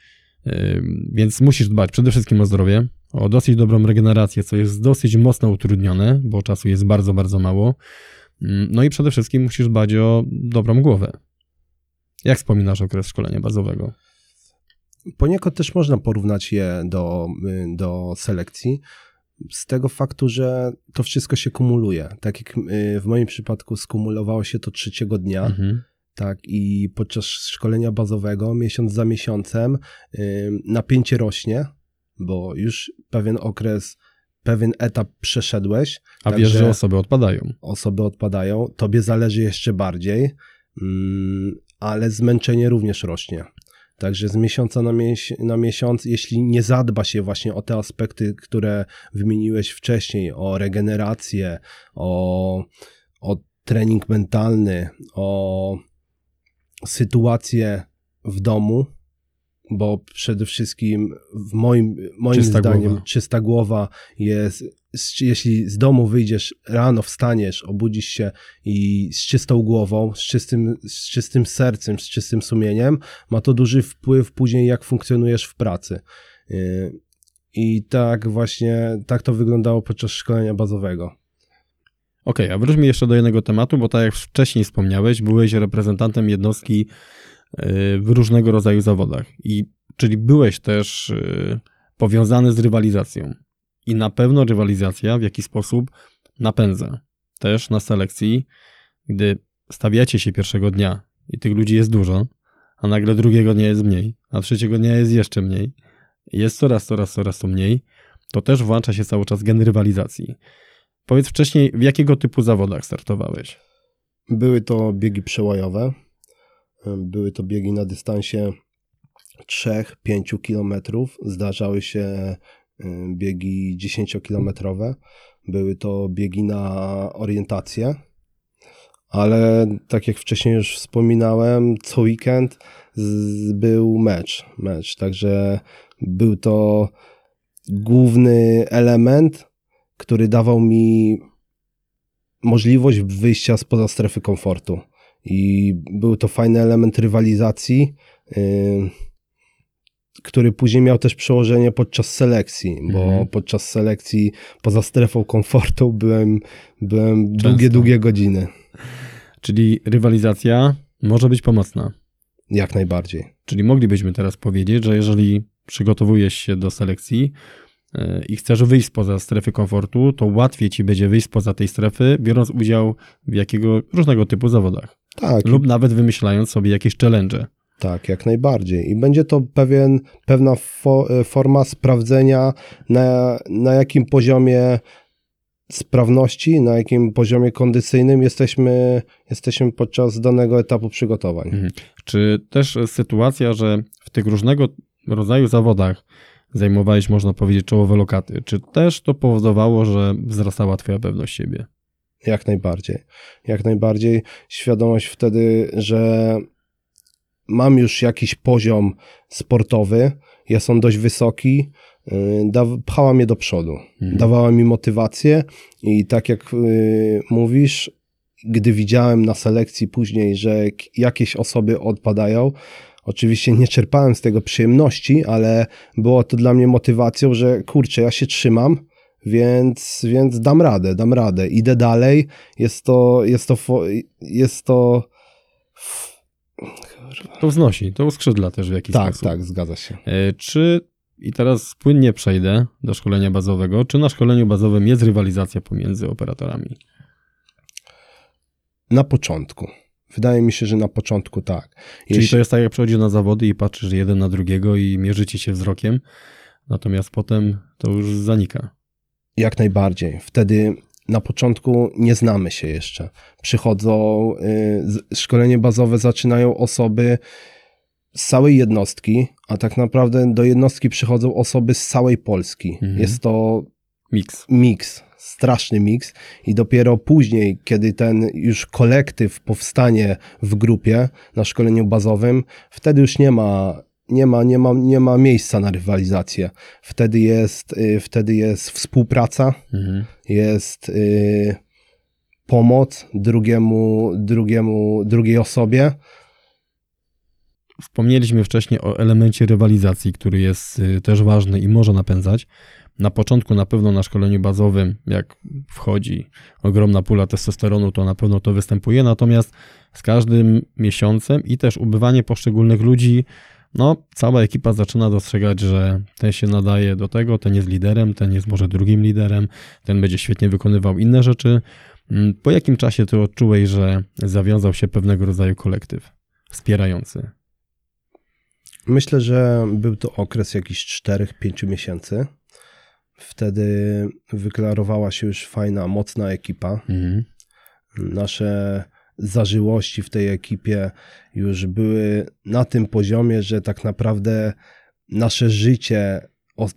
E, więc musisz dbać przede wszystkim o zdrowie, o dosyć dobrą regenerację, co jest dosyć mocno utrudnione, bo czasu jest bardzo, bardzo mało. Mm, no i przede wszystkim musisz dbać o dobrą głowę. Jak wspominasz okres szkolenia bazowego? Poniekąd też można porównać je do, y, do selekcji, z tego faktu, że to wszystko się kumuluje. Tak jak y, w moim przypadku skumulowało się to trzeciego dnia, mhm. tak, i podczas szkolenia bazowego, miesiąc za miesiącem, y, napięcie rośnie, bo już pewien okres, pewien etap przeszedłeś. A wiesz, że osoby odpadają. Osoby odpadają, tobie zależy jeszcze bardziej, mm, ale zmęczenie również rośnie. Także z miesiąca na, mies na miesiąc, jeśli nie zadba się właśnie o te aspekty, które wymieniłeś wcześniej, o regenerację, o, o trening mentalny, o sytuację w domu, bo przede wszystkim w moim, moim czysta zdaniem głowa. czysta głowa jest, jeśli z domu wyjdziesz rano, wstaniesz, obudzisz się i z czystą głową, z czystym, z czystym sercem, z czystym sumieniem, ma to duży wpływ później jak funkcjonujesz w pracy. Y, I tak właśnie, tak to wyglądało podczas szkolenia bazowego. Okej, okay, a wróćmy jeszcze do jednego tematu, bo tak jak wcześniej wspomniałeś, byłeś reprezentantem jednostki w różnego rodzaju zawodach. I czyli byłeś też y, powiązany z rywalizacją. I na pewno rywalizacja w jakiś sposób napędza. Też na selekcji, gdy stawiacie się pierwszego dnia i tych ludzi jest dużo, a nagle drugiego dnia jest mniej, a trzeciego dnia jest jeszcze mniej, jest coraz, coraz, coraz to mniej, to też włącza się cały czas gen rywalizacji. Powiedz wcześniej, w jakiego typu zawodach startowałeś? Były to biegi przełajowe, były to biegi na dystansie 3-5 kilometrów. Zdarzały się Y, biegi 10-kilometrowe. Były to biegi na orientację, ale tak jak wcześniej już wspominałem, co weekend był mecz, mecz, także był to główny element, który dawał mi możliwość wyjścia spoza strefy komfortu. I był to fajny element rywalizacji. Y, który później miał też przełożenie podczas selekcji, bo Mhm. podczas selekcji poza strefą komfortu byłem, byłem Często. długie, długie godziny. Czyli rywalizacja może być pomocna. Jak najbardziej. Czyli moglibyśmy teraz powiedzieć, że jeżeli przygotowujesz się do selekcji e, i chcesz wyjść spoza strefy komfortu, to łatwiej ci będzie wyjść spoza tej strefy, biorąc udział w jakiego różnego typu zawodach. Tak, Lub nawet wymyślając sobie jakieś challenge. tak, jak najbardziej. I będzie to pewien, pewna fo, e, forma sprawdzenia, na, na jakim poziomie sprawności, na jakim poziomie kondycyjnym jesteśmy, jesteśmy podczas danego etapu przygotowań. Mhm. Czy też sytuacja, że w tych różnego rodzaju zawodach zajmowałeś, można powiedzieć, czołowe lokaty, czy też to powodowało, że wzrastała twoja pewność siebie? Jak najbardziej. Jak najbardziej. Świadomość wtedy, że mam już jakiś poziom sportowy, jest on dość wysoki, da, pchała mnie do przodu. Mhm. Dawała mi motywację i tak jak yy, mówisz, gdy widziałem na selekcji później, że jakieś osoby odpadają, oczywiście nie czerpałem z tego przyjemności, ale było to dla mnie motywacją, że kurczę, ja się trzymam, więc, więc dam radę, dam radę, idę dalej, jest to, jest to, jest to, To wznosi, to uskrzydla też w jakiś tak, sposób. tak, zgadza się. E, Czy, i teraz płynnie przejdę do szkolenia bazowego, czy na szkoleniu bazowym jest rywalizacja pomiędzy operatorami? Na początku. Wydaje mi się, że na początku tak. Czyli to jest tak, jak przychodzisz na zawody i patrzysz jeden na drugiego i mierzycie się wzrokiem, natomiast potem to już zanika. Jak najbardziej. Wtedy na początku nie znamy się jeszcze. Przychodzą, y, szkolenie bazowe zaczynają osoby z całej jednostki, a tak naprawdę do jednostki przychodzą osoby z całej Polski. Mhm. Jest to Miks. miks, straszny miks i dopiero później, kiedy ten już kolektyw powstanie w grupie na szkoleniu bazowym, wtedy już nie ma, nie ma, nie ma, nie ma miejsca na rywalizację. Wtedy jest, y, wtedy jest współpraca, Mhm. jest y, pomoc drugiemu, drugiemu, drugiej osobie. Wspomnieliśmy wcześniej o elemencie rywalizacji, który jest y, też ważny i może napędzać. Na początku na pewno na szkoleniu bazowym, jak wchodzi ogromna pula testosteronu, to na pewno to występuje, natomiast z każdym miesiącem i też ubywanie poszczególnych ludzi, no cała ekipa zaczyna dostrzegać, że ten się nadaje do tego, ten jest liderem, ten jest może drugim liderem, ten będzie świetnie wykonywał inne rzeczy. Mm, Po jakim czasie ty odczułeś, że zawiązał się pewnego rodzaju kolektyw wspierający? Myślę, że był to okres jakichś 4-5 miesięcy. Wtedy wyklarowała się już fajna, mocna ekipa. Mhm. nasze zażyłości w tej ekipie już były na tym poziomie, że tak naprawdę nasze życie,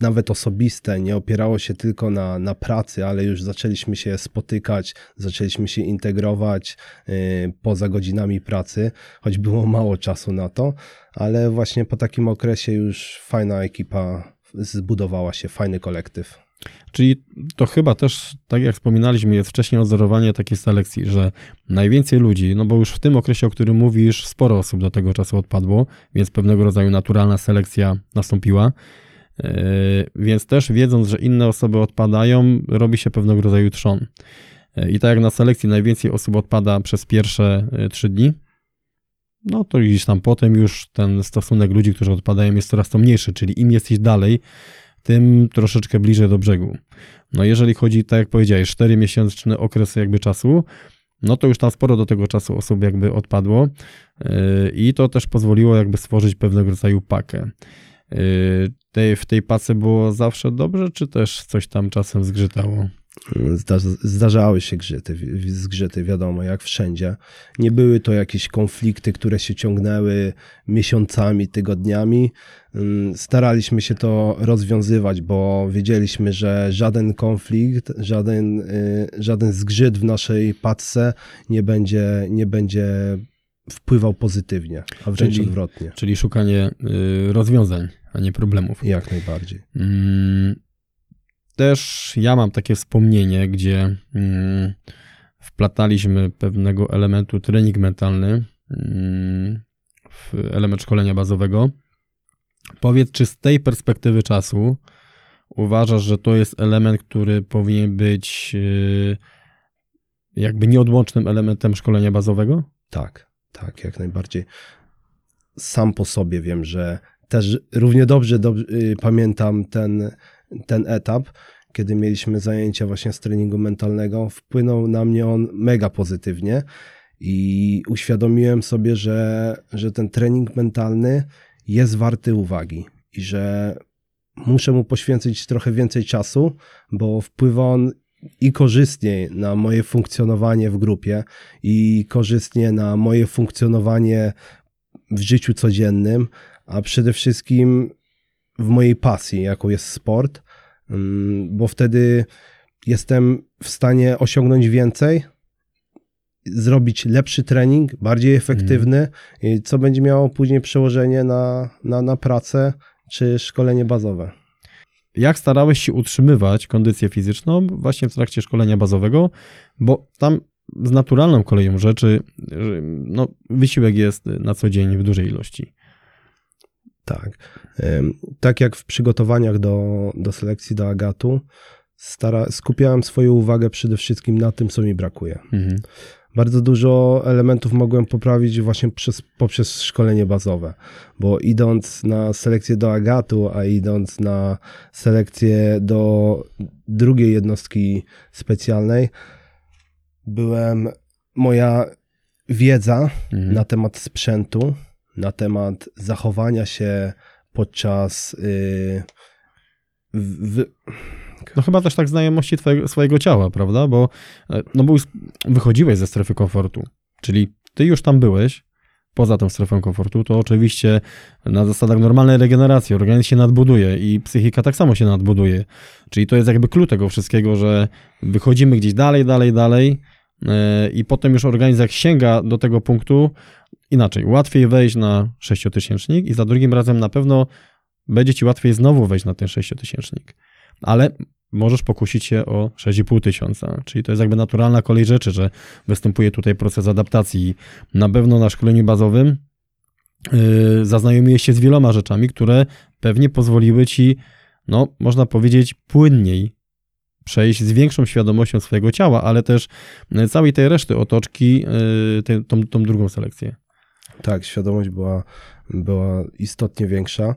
nawet osobiste, nie opierało się tylko na, na pracy, ale już zaczęliśmy się spotykać, zaczęliśmy się integrować y, poza godzinami pracy, choć było mało czasu na to, ale właśnie po takim okresie już fajna ekipa zbudowała się, fajny kolektyw. Czyli to chyba też, tak jak wspominaliśmy, jest wcześniej odzorowanie takiej selekcji, że najwięcej ludzi, no bo już w tym okresie, o którym mówisz, sporo osób do tego czasu odpadło, więc pewnego rodzaju naturalna selekcja nastąpiła. Yy, Więc też wiedząc, że inne osoby odpadają, robi się pewnego rodzaju trzon. Yy, I tak jak na selekcji najwięcej osób odpada przez pierwsze yy, trzy dni, no to gdzieś tam potem już ten stosunek ludzi, którzy odpadają jest coraz to mniejszy, czyli im jesteś dalej, tym troszeczkę bliżej do brzegu. No jeżeli chodzi, tak jak powiedziałeś, 4-miesięczny okres jakby czasu, no to już tam sporo do tego czasu osób jakby odpadło yy, i to też pozwoliło jakby stworzyć pewnego rodzaju pakę. Yy, tej, w tej pace było zawsze dobrze, czy też coś tam czasem zgrzytało? Zda, zdarzały się grzyty, zgrzyty, wiadomo, jak wszędzie. Nie były to jakieś konflikty, które się ciągnęły miesiącami, tygodniami. Ym, Staraliśmy się to rozwiązywać, bo wiedzieliśmy, że żaden konflikt, żaden, y, żaden zgrzyt w naszej paczce nie będzie, nie będzie wpływał pozytywnie, a wręcz Czyli- odwrotnie. Czyli szukanie yy, rozwiązań, a nie problemów. Jak najbardziej. Mm, Też ja mam takie wspomnienie, gdzie mm, wplataliśmy pewnego elementu trening mentalny mm, w element szkolenia bazowego. Powiedz, czy z tej perspektywy czasu uważasz, że to jest element, który powinien być yy, jakby nieodłącznym elementem szkolenia bazowego? Tak, tak, jak najbardziej. Sam po sobie wiem, że też równie dobrze, dobrze yy, pamiętam ten, ten etap, kiedy mieliśmy zajęcia właśnie z treningu mentalnego. Wpłynął na mnie on mega pozytywnie i uświadomiłem sobie, że, że ten trening mentalny jest warty uwagi i że muszę mu poświęcić trochę więcej czasu, bo wpływa on i korzystnie na moje funkcjonowanie w grupie, i korzystnie na moje funkcjonowanie w życiu codziennym, a przede wszystkim w mojej pasji, jaką jest sport, bo wtedy jestem w stanie osiągnąć więcej, zrobić lepszy trening, bardziej efektywny, mm. co będzie miało później przełożenie na, na, na pracę czy szkolenie bazowe. Jak starałeś się utrzymywać kondycję fizyczną właśnie w trakcie szkolenia bazowego, bo tam z naturalną koleją rzeczy no, wysiłek jest na co dzień w dużej ilości. Tak. Tak jak w przygotowaniach do, do selekcji do Agatu, stara, skupiałem swoją uwagę przede wszystkim na tym, co mi brakuje. Mhm bardzo dużo elementów mogłem poprawić właśnie przez, poprzez szkolenie bazowe, bo idąc na selekcję do Agatu, a idąc na selekcję do drugiej jednostki specjalnej, byłem, moja wiedza mhm. na temat sprzętu, na temat zachowania się podczas yy, w, no chyba też tak znajomości twojego, swojego ciała, prawda? Bo e, no bo wychodziłeś ze strefy komfortu, czyli ty już tam byłeś, poza tą strefą komfortu, to oczywiście na zasadach normalnej regeneracji organizm się nadbuduje i psychika tak samo się nadbuduje. Czyli to jest jakby klucz tego wszystkiego, że wychodzimy gdzieś dalej, dalej, dalej yy, i potem już organizm jak sięga do tego punktu, inaczej, łatwiej wejść na sześciotysięcznik i za drugim razem na pewno będzie ci łatwiej znowu wejść na ten sześciotysięcznik. Ale możesz pokusić się o 6,5 tysiąca. Czyli to jest jakby naturalna kolej rzeczy, że występuje tutaj proces adaptacji. Na pewno na szkoleniu bazowym yy, zaznajomiłeś się z wieloma rzeczami, które pewnie pozwoliły ci, no można powiedzieć, płynniej przejść z większą świadomością swojego ciała, ale też całej tej reszty otoczki, yy, tą, tą drugą selekcję. Tak, świadomość była, była istotnie większa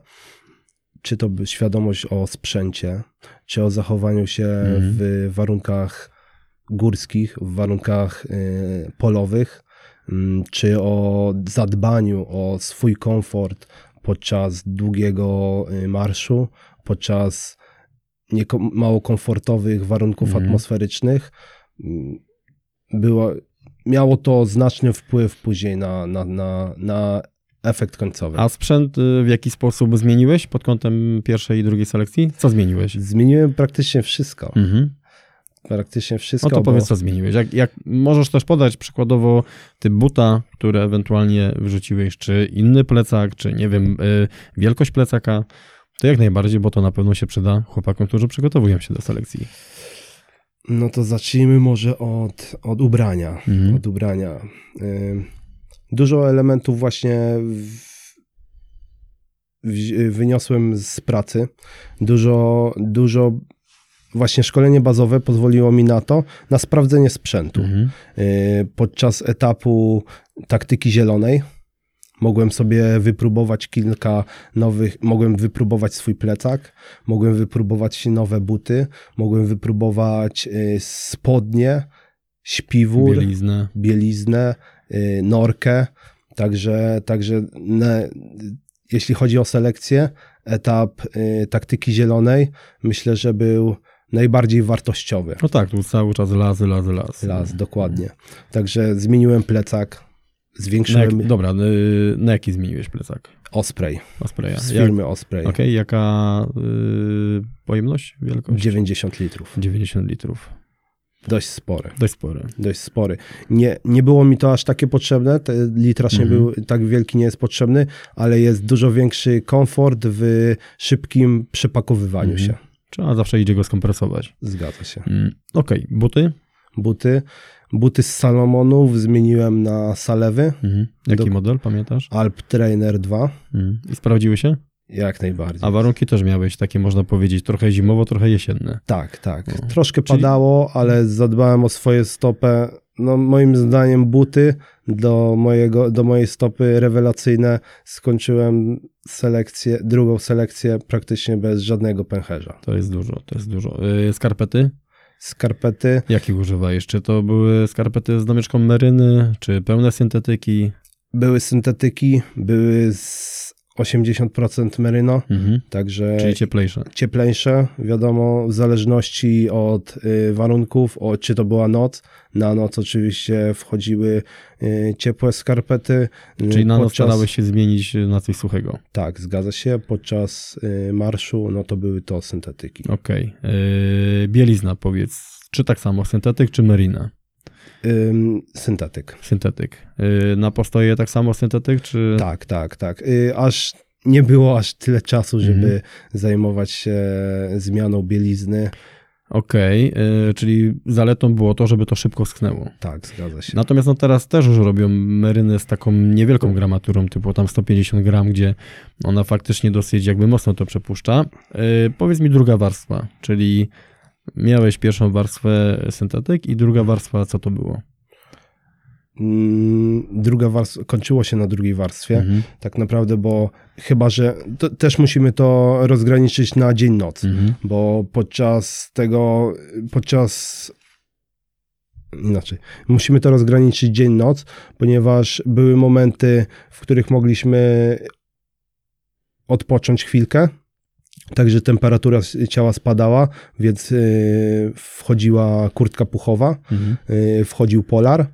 czy to świadomość o sprzęcie, czy o zachowaniu się mhm. w warunkach górskich, w warunkach y, polowych, mm, czy o zadbaniu o swój komfort podczas długiego y, marszu, podczas mało komfortowych warunków mhm. atmosferycznych. Mm, było, miało to znaczny wpływ później na, na, na, na efekt końcowy. A sprzęt y, w jaki sposób zmieniłeś pod kątem pierwszej i drugiej selekcji? Co zmieniłeś? Zmieniłem praktycznie wszystko. Mhm. Praktycznie wszystko. No to powiedz, bo... co zmieniłeś. Jak, jak możesz też podać przykładowo typ buta, które ewentualnie wyrzuciłeś, czy inny plecak, czy nie wiem, yy, wielkość plecaka, to jak najbardziej, bo to na pewno się przyda chłopakom, którzy przygotowują się do selekcji. No to zacznijmy może od, od ubrania. Mhm. Od ubrania. Yy Dużo elementów właśnie w, w, wyniosłem z pracy. Dużo, dużo właśnie szkolenie bazowe pozwoliło mi na to, na sprawdzenie sprzętu. Mhm. Y, podczas etapu taktyki zielonej mogłem sobie wypróbować kilka nowych, mogłem wypróbować swój plecak, mogłem wypróbować nowe buty, mogłem wypróbować y, spodnie, śpiwór, bieliznę, bieliznę Y, norkę. Także, także jeśli chodzi o selekcję, etap y, taktyki zielonej myślę, że był najbardziej wartościowy. No tak, tu cały czas las, las, las. Las, dokładnie. Także zmieniłem plecak, zwiększyłem... Na jak, dobra, y, na jaki zmieniłeś plecak? Osprey. Ospreya. Z firmy jak, Osprey. Okej, okay, jaka y, pojemność, wielkość? 90 litrów. 90 litrów. Dość spory. Dość spory. Dość spory. Nie, nie było mi to aż takie potrzebne, Te litraż mhm. nie był tak wielki, nie jest potrzebny, ale jest dużo większy komfort w szybkim przepakowywaniu mhm. się. Trzeba zawsze idzie go skompresować. Zgadza się. Mm, Okej, okay. buty? Buty. Buty z Salomonów zmieniłem na Salewy. Mhm. Jaki Do... model, pamiętasz? Alp Trainer 2. Mhm. I sprawdziły się? Jak najbardziej. A warunki też miałeś takie, można powiedzieć, trochę zimowo, trochę jesienne. Tak, tak. No. Troszkę Czyli- padało, ale zadbałem o swoje stopę. No, moim zdaniem buty do, mojego, do mojej stopy rewelacyjne. Skończyłem selekcję, drugą selekcję praktycznie bez żadnego pęcherza. To jest dużo, to jest dużo. Yy, skarpety? Skarpety Jakich używałeś? Czy to były skarpety z domieszką meryny, czy pełne syntetyki? były syntetyki, były z 80% meryno, Mhm. także Czyli cieplejsze. cieplejsze, wiadomo, w zależności od y, warunków, o, czy to była noc. Na noc oczywiście wchodziły y, ciepłe skarpety. y, Czyli na noc podczas- starałeś się zmienić na coś suchego. Tak, zgadza się. Podczas y, marszu, no to były to syntetyki. Okej. Yy, bielizna powiedz. Czy tak samo, syntetyk czy merina? Syntetyk. Syntetyk. Yy, na postoje tak samo syntetyk, czy... Tak, tak, tak. Y, aż nie było aż tyle czasu, żeby Mhm. zajmować się zmianą bielizny. Okej, yy, czyli zaletą było to, żeby to szybko sknęło. Tak, zgadza się. Natomiast no teraz też już robią meryny z taką niewielką gramaturą, typu tam 150 gram, gdzie ona faktycznie dosyć jakby mocno to przepuszcza. Yy, powiedz mi druga warstwa, czyli miałeś pierwszą warstwę syntetyk i druga warstwa, co to było? Mm, Druga warstwa, kończyło się na drugiej warstwie. Mhm. tak naprawdę, bo chyba, że to, też musimy to rozgraniczyć na dzień-noc, Mhm. bo podczas tego, podczas inaczej, musimy to rozgraniczyć dzień-noc, ponieważ były momenty, w których mogliśmy odpocząć chwilkę, także temperatura ciała spadała, więc yy, wchodziła kurtka puchowa, Mhm. yy, wchodził polar,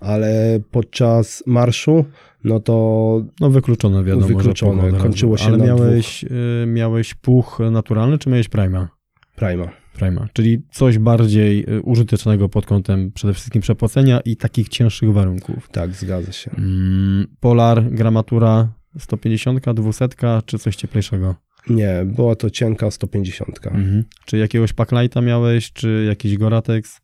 ale podczas marszu, no to No wykluczone wiadomo, Wykluczone, że razu. kończyło się Ale na miałeś, y, miałeś puch naturalny, czy miałeś prima? prima. Prima, czyli coś bardziej y, użytecznego pod kątem przede wszystkim przepłacenia i takich cięższych warunków. Tak, zgadza się. Mm, Polar, gramatura 150, 200 czy coś cieplejszego? Nie, była to cienka 150. Mhm. Czy jakiegoś Packlighta miałeś, czy jakiś Goratex?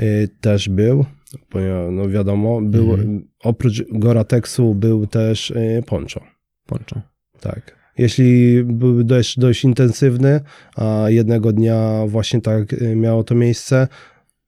Y, też był, ponieważ, no wiadomo, był, Mhm. oprócz Goratexu był też y, poncho. Poncho. Tak. Jeśli był dość, dość intensywny, a jednego dnia właśnie tak y, miało to miejsce,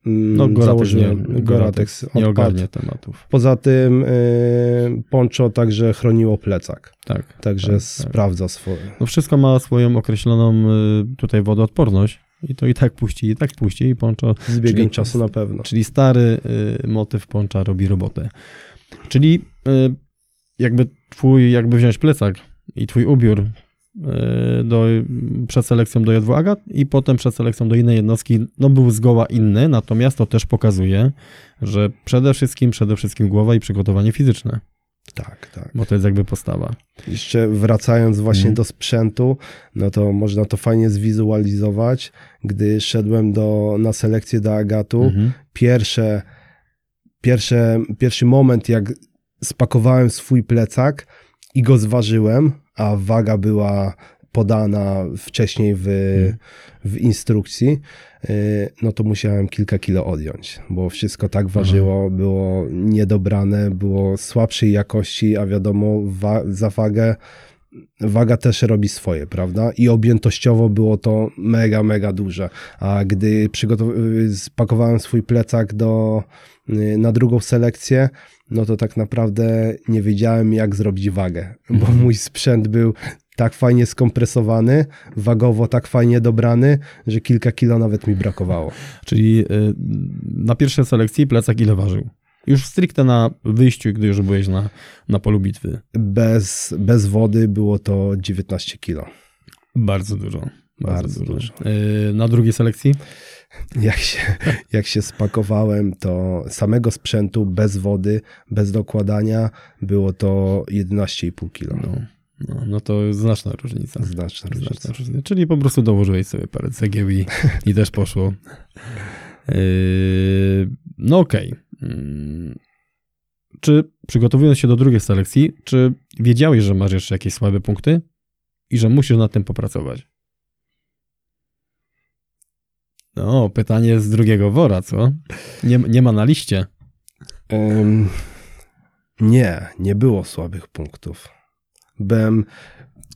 No Goratex, założyłem nie, Goratex nie ogarnie tematów. Poza tym y, poncho także chroniło plecak, Tak. także tak, tak. sprawdza swoje. No wszystko ma swoją określoną y, tutaj wodoodporność i to i tak puści, i tak puści i poncho Z biegiem Czyli- czasu na pewno. Czyli stary y, motyw poncza robi robotę. Czyli y, jakby twój, jakby wziąć plecak i twój ubiór do, przed selekcją do J2 Agat i potem przed selekcją do innej jednostki, no był zgoła inny, natomiast to też pokazuje, że przede wszystkim, przede wszystkim głowa i przygotowanie fizyczne, Tak, tak. bo to jest jakby postawa. Jeszcze wracając właśnie Mhm. do sprzętu, no to można to fajnie zwizualizować. Gdy szedłem do, na selekcję do Agatu, Mhm. pierwsze, pierwsze, pierwszy moment, jak spakowałem swój plecak i go zważyłem, a waga była podana wcześniej w, Mhm. w instrukcji, y, no to musiałem kilka kilo odjąć, bo wszystko tak ważyło, było niedobrane, było słabszej jakości, a wiadomo, wa- za wagę waga też robi swoje, prawda? I objętościowo było to mega, mega duże. A gdy y, spakowałem swój plecak do, y, na drugą selekcję, no to tak naprawdę nie wiedziałem, jak zrobić wagę, bo Mhm. mój sprzęt był tak fajnie skompresowany, wagowo tak fajnie dobrany, że kilka kilo nawet mi brakowało. Czyli y, na pierwszej selekcji plecak ile ważył? Już stricte na wyjściu, gdy już byłeś na, na polu bitwy. Bez, bez wody było to 19 kilo. Bardzo dużo. Bardzo, Bardzo dużo. dużo. Y, na drugiej selekcji? Jak się, jak się spakowałem, to samego sprzętu bez wody, bez dokładania było to 11,5 kilo. No, no, no to znaczna różnica. Znaczna różnica. Znaczna różnica. Czyli po prostu dołożyłeś sobie parę cegieł i, i też poszło. Yy, no okej. Mm. Czy przygotowując się do drugiej selekcji, czy wiedziałeś, że masz jeszcze jakieś słabe punkty i że musisz nad tym popracować? No, pytanie z drugiego wora, co? Nie, nie ma na liście. Ym, nie, nie było słabych punktów. byłem,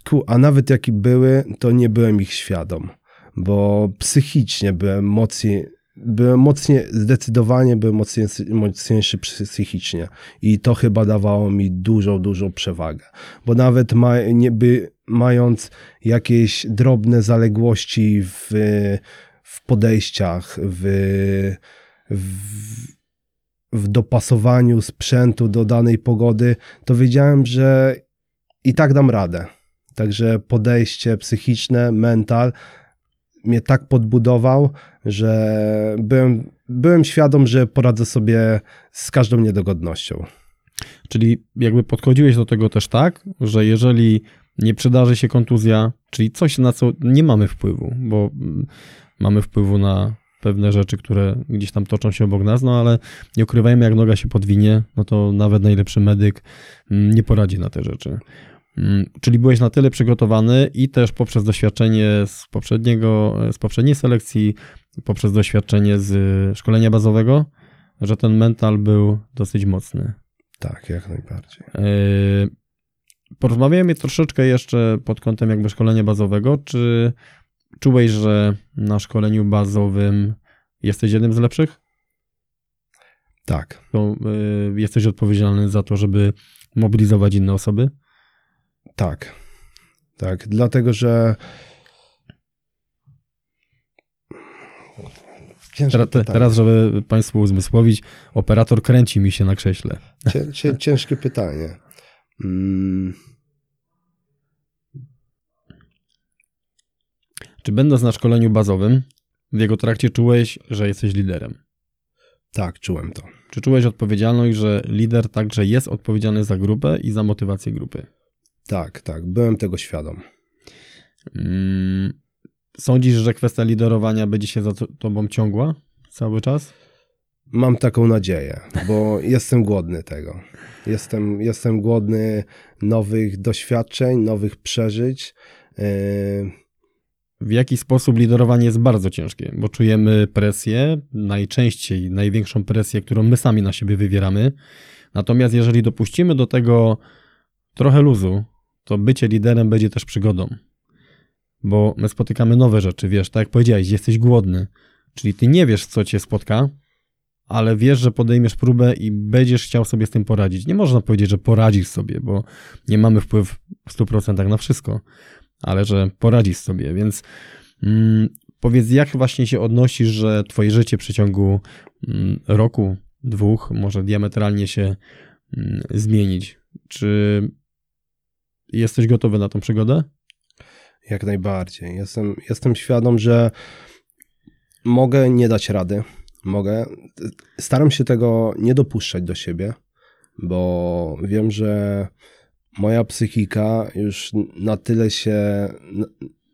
ku, a nawet jaki były, to nie byłem ich świadom, bo psychicznie byłem mocniej, byłem mocniej, zdecydowanie byłem mocniejszy, mocniejszy psychicznie i to chyba dawało mi dużą, dużą przewagę, bo nawet ma, nie by, mając jakieś drobne zaległości w, w podejściach, w, w, w dopasowaniu sprzętu do danej pogody, to wiedziałem, że i tak dam radę. Także podejście psychiczne, mental mnie tak podbudował, że byłem, byłem świadom, że poradzę sobie z każdą niedogodnością. Czyli jakby podchodziłeś do tego też tak, że jeżeli nie przydarzy się kontuzja, czyli coś na co nie mamy wpływu, bo mm, mamy wpływu na pewne rzeczy, które gdzieś tam toczą się obok nas, no ale nie ukrywajmy, jak noga się podwinie, no to nawet najlepszy medyk mm, nie poradzi na te rzeczy. Mm, czyli byłeś na tyle przygotowany i też poprzez doświadczenie z poprzedniego, z poprzedniej selekcji, poprzez doświadczenie z szkolenia bazowego, że ten mental był dosyć mocny. Tak, jak najbardziej. E, porozmawiamy troszeczkę jeszcze pod kątem jakby szkolenia bazowego. Czy czułeś, że na szkoleniu bazowym jesteś jednym z lepszych? Tak. To, y, jesteś odpowiedzialny za to, żeby mobilizować inne osoby? Tak. Tak, dlatego że Teraz, teraz, żeby Państwu uzmysłowić, operator kręci mi się na krześle. ciężkie pytanie. Hmm. Czy będąc na szkoleniu bazowym, w jego trakcie czułeś, że jesteś liderem? Tak, czułem to. Czy czułeś odpowiedzialność, że lider także jest odpowiedzialny za grupę i za motywację grupy? Tak, tak, byłem tego świadom. Hmm. Sądzisz, że kwestia liderowania będzie się za tobą ciągła cały czas? Mam taką nadzieję, bo jestem głodny tego. Jestem, jestem głodny nowych doświadczeń, nowych przeżyć. Yy, w jaki sposób liderowanie jest bardzo ciężkie, bo czujemy presję, najczęściej największą presję, którą my sami na siebie wywieramy. Natomiast jeżeli dopuścimy do tego trochę luzu, to bycie liderem będzie też przygodą. Bo my spotykamy nowe rzeczy, wiesz, tak jak powiedziałeś, jesteś głodny, czyli ty nie wiesz, co cię spotka, ale wiesz, że podejmiesz próbę i będziesz chciał sobie z tym poradzić. Nie można powiedzieć, że poradzisz sobie, bo nie mamy wpływu w 100% na wszystko, ale że poradzisz sobie, więc mm, powiedz, jak właśnie się odnosisz, że twoje życie w przeciągu mm, roku, dwóch może diametralnie się mm, zmienić? Czy jesteś gotowy na tą przygodę? Jak najbardziej. Jestem, jestem świadom, że mogę nie dać rady. Mogę. Staram się tego nie dopuszczać do siebie, bo wiem, że moja psychika już na tyle się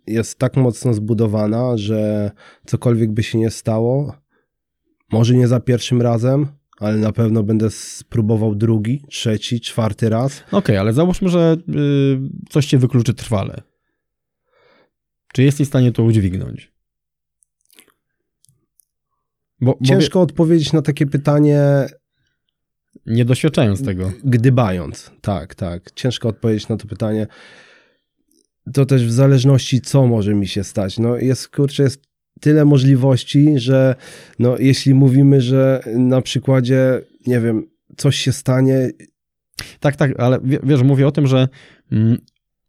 jest tak mocno zbudowana, że cokolwiek by się nie stało, może nie za pierwszym razem, ale na pewno będę spróbował drugi, trzeci, czwarty raz. Okej, okay, ale załóżmy, że yy, coś cię wykluczy trwale. Czy jesteś w stanie to udźwignąć? Bo, Ciężko bo... odpowiedzieć na takie pytanie nie doświadczając tego. Gdybając, tak, tak. Ciężko odpowiedzieć na to pytanie. To też w zależności, co może mi się stać. No jest, kurczę, jest tyle możliwości, że no jeśli mówimy, że na przykładzie, nie wiem, coś się stanie. Tak, tak, ale wiesz, mówię o tym, że mm,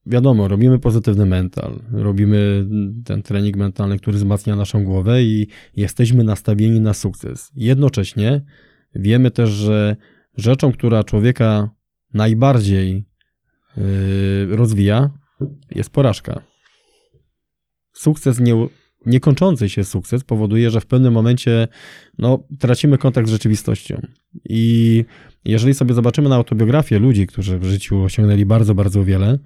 wiadomo, robimy pozytywny mental, robimy ten trening mentalny, który wzmacnia naszą głowę i jesteśmy nastawieni na sukces. Jednocześnie wiemy też, że rzeczą, która człowieka najbardziej yy, rozwija, jest porażka. Sukces, nie, niekończący się sukces powoduje, że w pewnym momencie no, tracimy kontakt z rzeczywistością. I jeżeli sobie zobaczymy na autobiografię ludzi, którzy w życiu osiągnęli bardzo, bardzo wiele,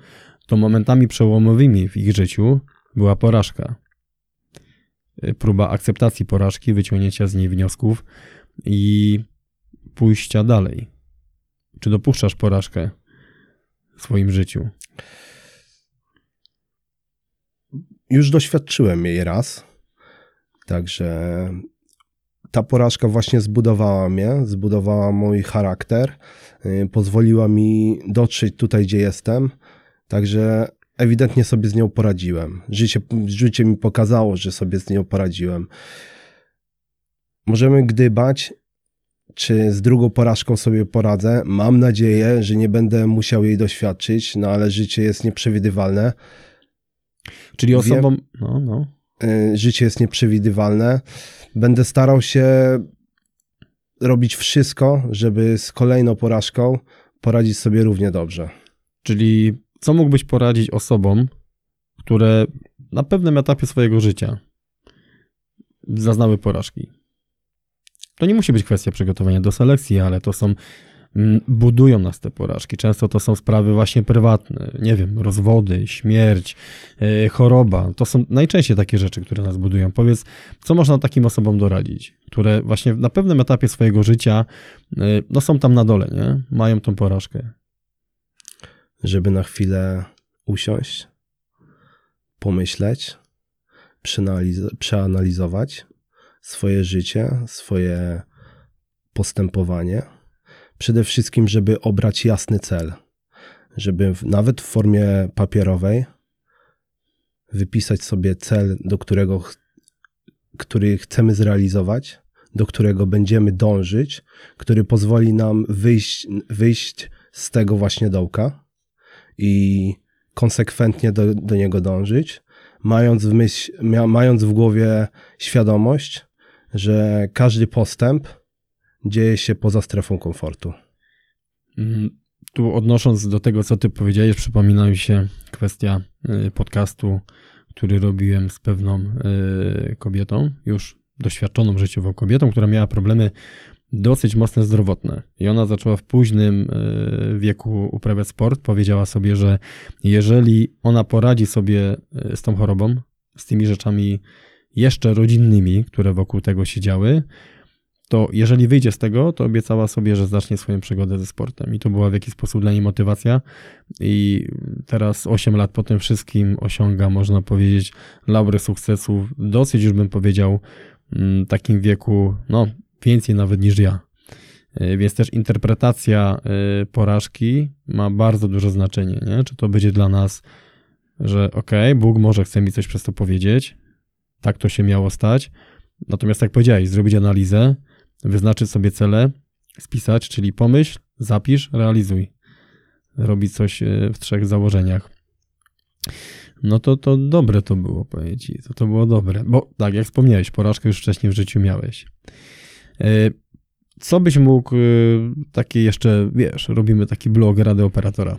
to momentami przełomowymi w ich życiu była porażka. Próba akceptacji porażki, wyciągnięcia z niej wniosków i pójścia dalej? Czy dopuszczasz porażkę w swoim życiu? Już doświadczyłem jej raz. Także ta porażka właśnie zbudowała mnie, zbudowała mój charakter, y, pozwoliła mi dotrzeć tutaj, gdzie jestem. Także ewidentnie sobie z nią poradziłem. Życie, życie mi pokazało, że sobie z nią poradziłem. Możemy gdybać, czy z drugą porażką sobie poradzę. Mam nadzieję, że nie będę musiał jej doświadczyć, no ale życie jest nieprzewidywalne. Czyli osobom. No, no. Y, życie jest nieprzewidywalne. Będę starał się robić wszystko, żeby z kolejną porażką poradzić sobie równie dobrze. Czyli co mógłbyś poradzić osobom, które na pewnym etapie swojego życia zaznały porażki? To nie musi być kwestia przygotowania do selekcji, ale to są mm, budują nas te porażki. Często to są sprawy właśnie prywatne, nie wiem, rozwody, śmierć, yy, choroba. To są najczęściej takie rzeczy, które nas budują. Powiedz, co można takim osobom doradzić, które właśnie na pewnym etapie swojego życia yy, no są tam na dole, nie? Mają tą porażkę. Żeby na chwilę usiąść, pomyśleć, przeanaliz- przeanalizować swoje życie, swoje postępowanie. Przede wszystkim, żeby obrać jasny cel, żeby nawet w formie papierowej wypisać sobie cel, do którego który chcemy zrealizować, do którego będziemy dążyć, który pozwoli nam wyjść, wyjść z tego właśnie dołka i konsekwentnie do, do niego dążyć, mając w, myśl, mając w głowie świadomość, że każdy postęp dzieje się poza strefą komfortu. Mm, Tu odnosząc do tego, co ty powiedziałeś, przypomina mi się kwestia y, podcastu, który robiłem z pewną y, kobietą, już doświadczoną życiowo kobietą, która miała problemy dosyć mocne zdrowotne. I ona zaczęła w późnym y, wieku uprawiać sport. Powiedziała sobie, że jeżeli ona poradzi sobie z tą chorobą, z tymi rzeczami jeszcze rodzinnymi, które wokół tego się działy, to jeżeli wyjdzie z tego, to obiecała sobie, że zacznie swoją przygodę ze sportem. I to była w jakiś sposób dla niej motywacja. I teraz 8 lat po tym wszystkim osiąga, można powiedzieć, laury sukcesów. Dosyć już bym powiedział, w takim wieku, no więcej nawet niż ja. Y, Więc też interpretacja y, porażki ma bardzo duże znaczenie. Nie? Czy to będzie dla nas, że okej, okay, Bóg może chce mi coś przez to powiedzieć, tak to się miało stać. Natomiast jak powiedziałeś, zrobić analizę, wyznaczyć sobie cele, spisać, czyli pomyśl, zapisz, realizuj. Robić coś y, w trzech założeniach. No to, to dobre to było, powiem ci. To, to było dobre. Bo tak, jak wspomniałeś, porażkę już wcześniej w życiu miałeś. Y, Co byś mógł, y, takie jeszcze, wiesz, robimy taki blog Rady Operatora.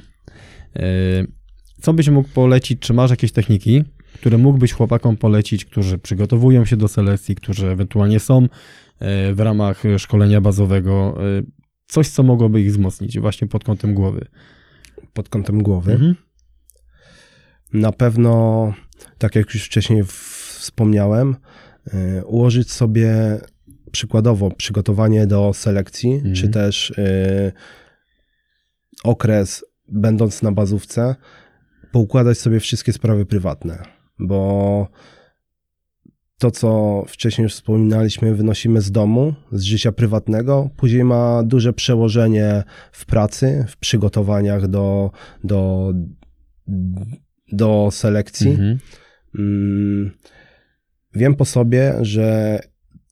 Co byś mógł polecić, czy masz jakieś techniki, które mógłbyś chłopakom polecić, którzy przygotowują się do selekcji, którzy ewentualnie są w ramach szkolenia bazowego, coś, co mogłoby ich wzmocnić właśnie pod kątem głowy? Pod kątem głowy. Mhm. Na pewno, tak jak już wcześniej wspomniałem, y, ułożyć sobie przykładowo przygotowanie do selekcji, Mhm. czy też okres będąc na bazówce, poukładać sobie wszystkie sprawy prywatne, bo to, co wcześniej już wspominaliśmy, wynosimy z domu, z życia prywatnego, później ma duże przełożenie w pracy, w przygotowaniach do, do, do selekcji. Mhm. Mm, Wiem po sobie, że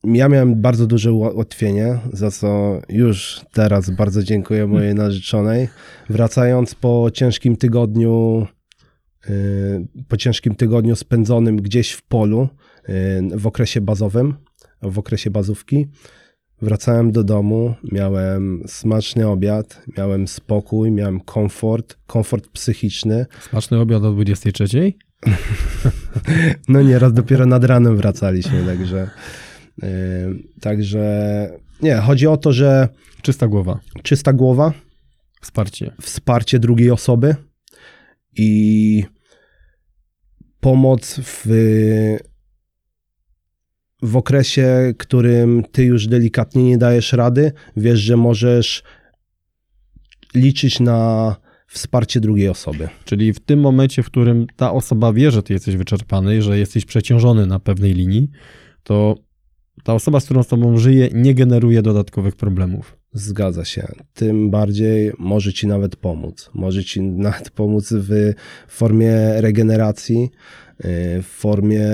ja miałem bardzo duże ułatwienie, za co już teraz bardzo dziękuję mojej narzeczonej. Wracając po ciężkim tygodniu, po ciężkim tygodniu spędzonym gdzieś w polu y, w okresie bazowym, w okresie bazówki, wracałem do domu, miałem smaczny obiad, miałem spokój, miałem komfort, komfort psychiczny. Smaczny obiad o 23? No nieraz dopiero nad ranem wracaliśmy, także. Yy, także nie, chodzi o to, że Czysta głowa, czysta głowa, wsparcie. wsparcie drugiej osoby i pomoc w, w okresie, którym ty już delikatnie nie dajesz rady, wiesz, że możesz liczyć na wsparcie drugiej osoby. Czyli w tym momencie, w którym ta osoba wie, że ty jesteś wyczerpany, że jesteś przeciążony na pewnej linii, to ta osoba, z którą z tobą żyje, nie generuje dodatkowych problemów. Zgadza się. Tym bardziej może ci nawet pomóc. Może ci nawet pomóc w formie regeneracji, y, w formie.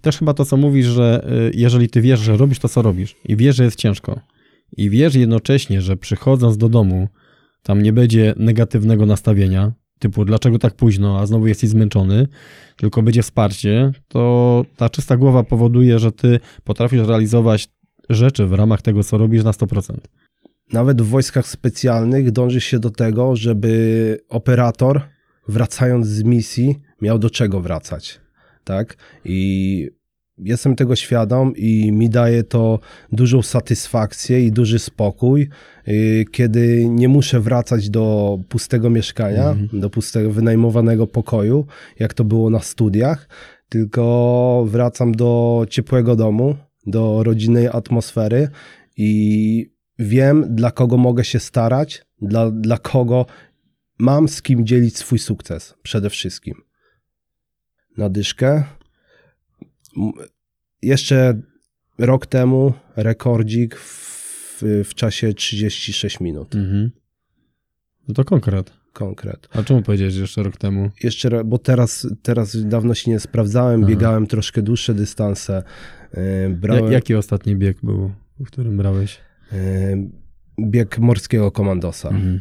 Też chyba to, co mówisz, że y, jeżeli ty wiesz, że robisz to, co robisz i wiesz, że jest ciężko i wiesz jednocześnie, że przychodząc do domu tam nie będzie negatywnego nastawienia, typu dlaczego tak późno, a znowu jesteś zmęczony, tylko będzie wsparcie, to ta czysta głowa powoduje, że ty potrafisz realizować rzeczy w ramach tego, co robisz na 100%. Nawet w wojskach specjalnych dąży się do tego, żeby operator, wracając z misji, miał do czego wracać. Tak? I jestem tego świadom i mi daje to dużą satysfakcję i duży spokój, y, kiedy nie muszę wracać do pustego mieszkania, mhm. do pustego wynajmowanego pokoju, jak to było na studiach, tylko wracam do ciepłego domu, do rodzinnej atmosfery i wiem, dla kogo mogę się starać, dla, dla kogo mam z kim dzielić swój sukces przede wszystkim. Na dyszkę. Jeszcze rok temu rekordzik w, w czasie 36 minut. Mhm. No to konkret. Konkret. A czemu powiedziałeś jeszcze rok temu? Jeszcze, bo teraz, teraz dawno się nie sprawdzałem, Aha. biegałem troszkę dłuższe dystanse. E, brałem... jaki ostatni bieg był, w którym brałeś? E, bieg morskiego komandosa. Mhm.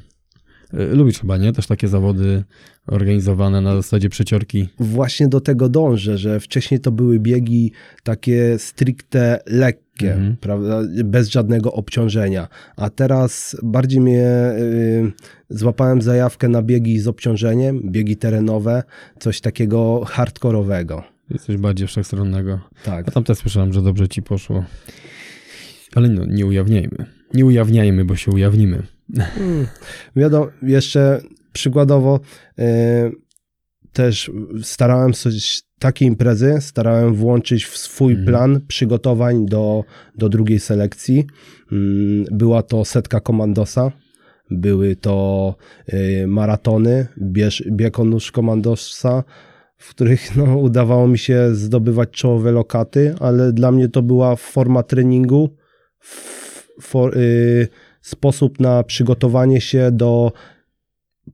E, lubisz chyba, nie? Też takie zawody organizowane na zasadzie przeciorki. Właśnie do tego dążę, że wcześniej to były biegi takie stricte lekkie, mhm. prawda? Bez żadnego obciążenia. A teraz bardziej mnie y, złapałem zajawkę na biegi z obciążeniem, biegi terenowe, coś takiego hardkorowego. Jesteś bardziej wszechstronnego. Tak. Ja tam też słyszałem, że dobrze ci poszło. Ale no, nie ujawniajmy. Nie ujawniajmy, bo się ujawnimy. Hmm. Wiadomo, jeszcze przykładowo yy, też starałem się takie imprezy, starałem włączyć w swój hmm. plan przygotowań do, do drugiej selekcji. Yy, była to setka komandosa, były to yy, maratony, bieg o nóż komandosa, w których no, udawało mi się zdobywać czołowe lokaty, ale dla mnie to była forma treningu, for, y, sposób na przygotowanie się do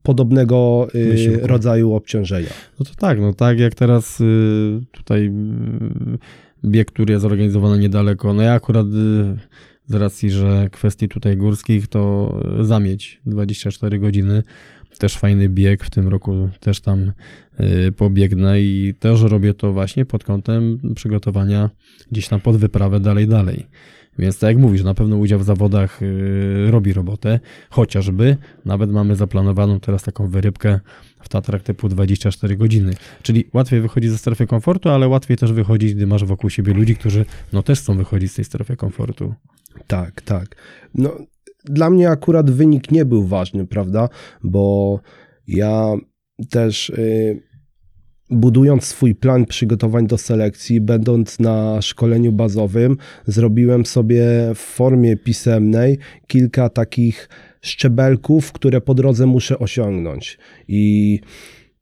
podobnego y, rodzaju obciążenia. No to tak, no tak jak teraz y, tutaj y, bieg, który jest zorganizowany niedaleko, no ja akurat y, z racji, że kwestii tutaj górskich to zamieć 24 godziny, też fajny bieg, w tym roku też tam y, pobiegnę i też robię to właśnie pod kątem przygotowania gdzieś tam pod wyprawę dalej, dalej. Więc tak jak mówisz, na pewno udział w zawodach y, robi robotę, chociażby nawet mamy zaplanowaną teraz taką wyrybkę w Tatrach typu 24 godziny. Czyli łatwiej wychodzić ze strefy komfortu, ale łatwiej też wychodzić, gdy masz wokół siebie ludzi, którzy no też chcą wychodzić z tej strefy komfortu. Tak, tak. No, dla mnie akurat wynik nie był ważny, prawda? Bo ja też... Yy budując swój plan przygotowań do selekcji, będąc na szkoleniu bazowym, zrobiłem sobie w formie pisemnej kilka takich szczebelków, które po drodze muszę osiągnąć. I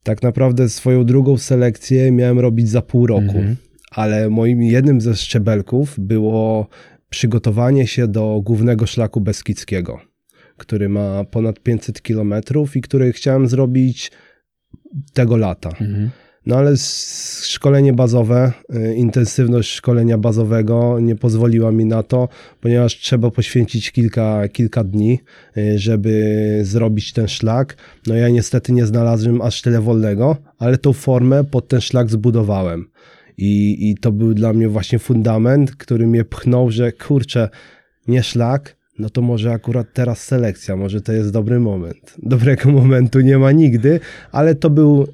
tak naprawdę swoją drugą selekcję miałem robić za pół roku. Mhm. Ale moim jednym ze szczebelków było przygotowanie się do głównego szlaku Beskidzkiego, który ma ponad 500 kilometrów i który chciałem zrobić tego lata. Mhm. No ale szkolenie bazowe, y, intensywność szkolenia bazowego nie pozwoliła mi na to, ponieważ trzeba poświęcić kilka, kilka dni, y, żeby zrobić ten szlak. No ja niestety nie znalazłem aż tyle wolnego, ale tą formę pod ten szlak zbudowałem. I, I to był dla mnie właśnie fundament, który mnie pchnął, że kurczę, nie szlak, no to może akurat teraz selekcja, może to jest dobry moment. Dobrego momentu nie ma nigdy, ale to był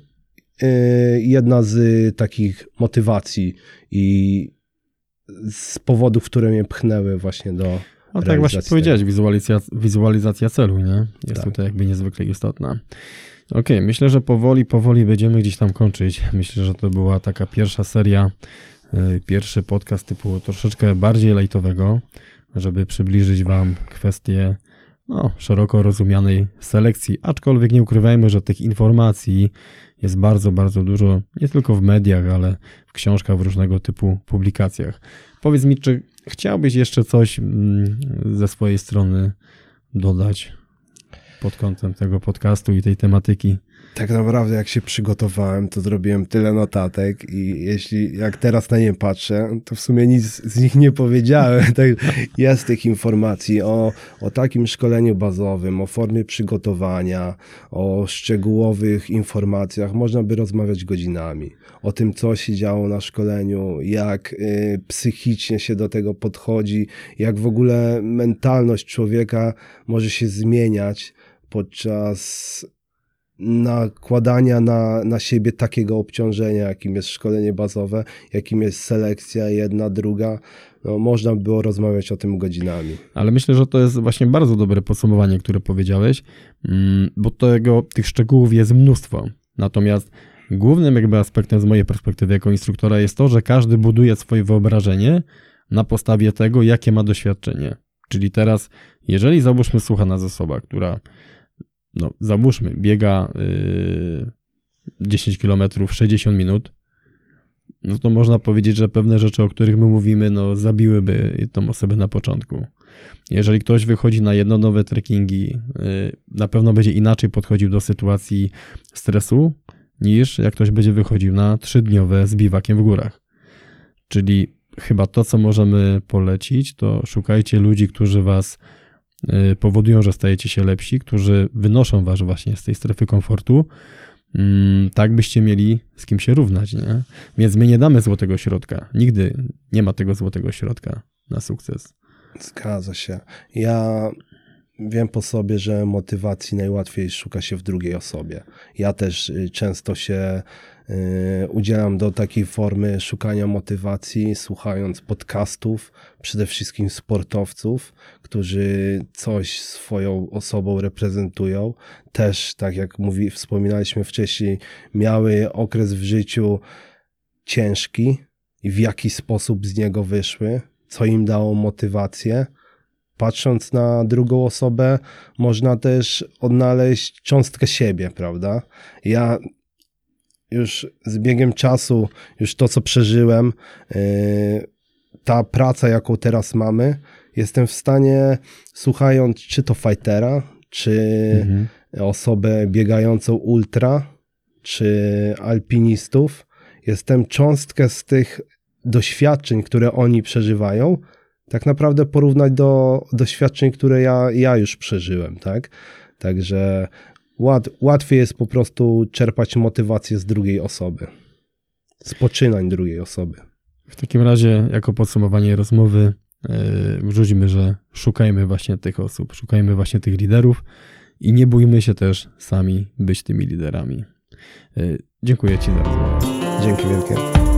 jedna z takich motywacji i z powodów, które mnie pchnęły właśnie do. No tak właśnie powiedziałeś, wizualizacja, wizualizacja celu, nie? Jest tak. tutaj jakby niezwykle istotna. Okej, okay, myślę, że powoli, powoli będziemy gdzieś tam kończyć. Myślę, że to była taka pierwsza seria, y, pierwszy podcast typu troszeczkę bardziej lejtowego, żeby przybliżyć Wam kwestię no, szeroko rozumianej selekcji. Aczkolwiek nie ukrywajmy, że tych informacji jest bardzo, bardzo dużo, nie tylko w mediach, ale w książkach, w różnego typu publikacjach. Powiedz mi, czy chciałbyś jeszcze coś mm, ze swojej strony dodać pod kątem tego podcastu i tej tematyki? Tak naprawdę jak się przygotowałem, to zrobiłem tyle notatek i jeśli jak teraz na nie patrzę, to w sumie nic z nich nie powiedziałem. Tak, jest tych informacji o, o takim szkoleniu bazowym, o formie przygotowania, o szczegółowych informacjach. Można by rozmawiać godzinami. O tym, co się działo na szkoleniu, jak y, psychicznie się do tego podchodzi, jak w ogóle mentalność człowieka może się zmieniać podczas nakładania na, na siebie takiego obciążenia, jakim jest szkolenie bazowe, jakim jest selekcja jedna, druga. No, można było rozmawiać o tym godzinami. Ale myślę, że to jest właśnie bardzo dobre podsumowanie, które powiedziałeś, mm, bo tego, tych szczegółów jest mnóstwo. Natomiast głównym jakby aspektem z mojej perspektywy jako instruktora jest to, że każdy buduje swoje wyobrażenie na podstawie tego, jakie ma doświadczenie. Czyli teraz, jeżeli załóżmy słucha nas osoba, która no załóżmy, biega yy, 10 km 60 minut, no to można powiedzieć, że pewne rzeczy, o których my mówimy, no zabiłyby tą osobę na początku. Jeżeli ktoś wychodzi na jednonowe trekkingi, yy, na pewno będzie inaczej podchodził do sytuacji stresu, niż jak ktoś będzie wychodził na trzydniowe z biwakiem w górach. Czyli chyba to, co możemy polecić, to szukajcie ludzi, którzy was Y, powodują, że stajecie się lepsi, którzy wynoszą was właśnie z tej strefy komfortu, mm, tak byście mieli z kim się równać, nie? Więc my nie damy złotego środka. Nigdy nie ma tego złotego środka na sukces. Zgadza się. Ja wiem po sobie, że motywacji najłatwiej szuka się w drugiej osobie. Ja też y, często się y, udzielam do takiej formy szukania motywacji, słuchając podcastów, przede wszystkim sportowców, którzy coś swoją osobą reprezentują. Też, tak jak mówi, wspominaliśmy wcześniej, miały okres w życiu ciężki i w jaki sposób z niego wyszły, co im dało motywację patrząc na drugą osobę, można też odnaleźć cząstkę siebie, prawda? Ja już z biegiem czasu, już to, co przeżyłem, yy, ta praca, jaką teraz mamy, jestem w stanie, słuchając czy to fightera, czy mhm. osobę biegającą ultra, czy alpinistów, jestem cząstkę z tych doświadczeń, które oni przeżywają, tak naprawdę porównać do doświadczeń, które ja, ja już przeżyłem, tak? Także łat, łatwiej jest po prostu czerpać motywację z drugiej osoby, z poczynań drugiej osoby. W takim razie, jako podsumowanie rozmowy, yy, wrzucimy, że szukajmy właśnie tych osób, szukajmy właśnie tych liderów i nie bójmy się też sami być tymi liderami. Yy, dziękuję Ci za rozmowę. Dzięki wielkie.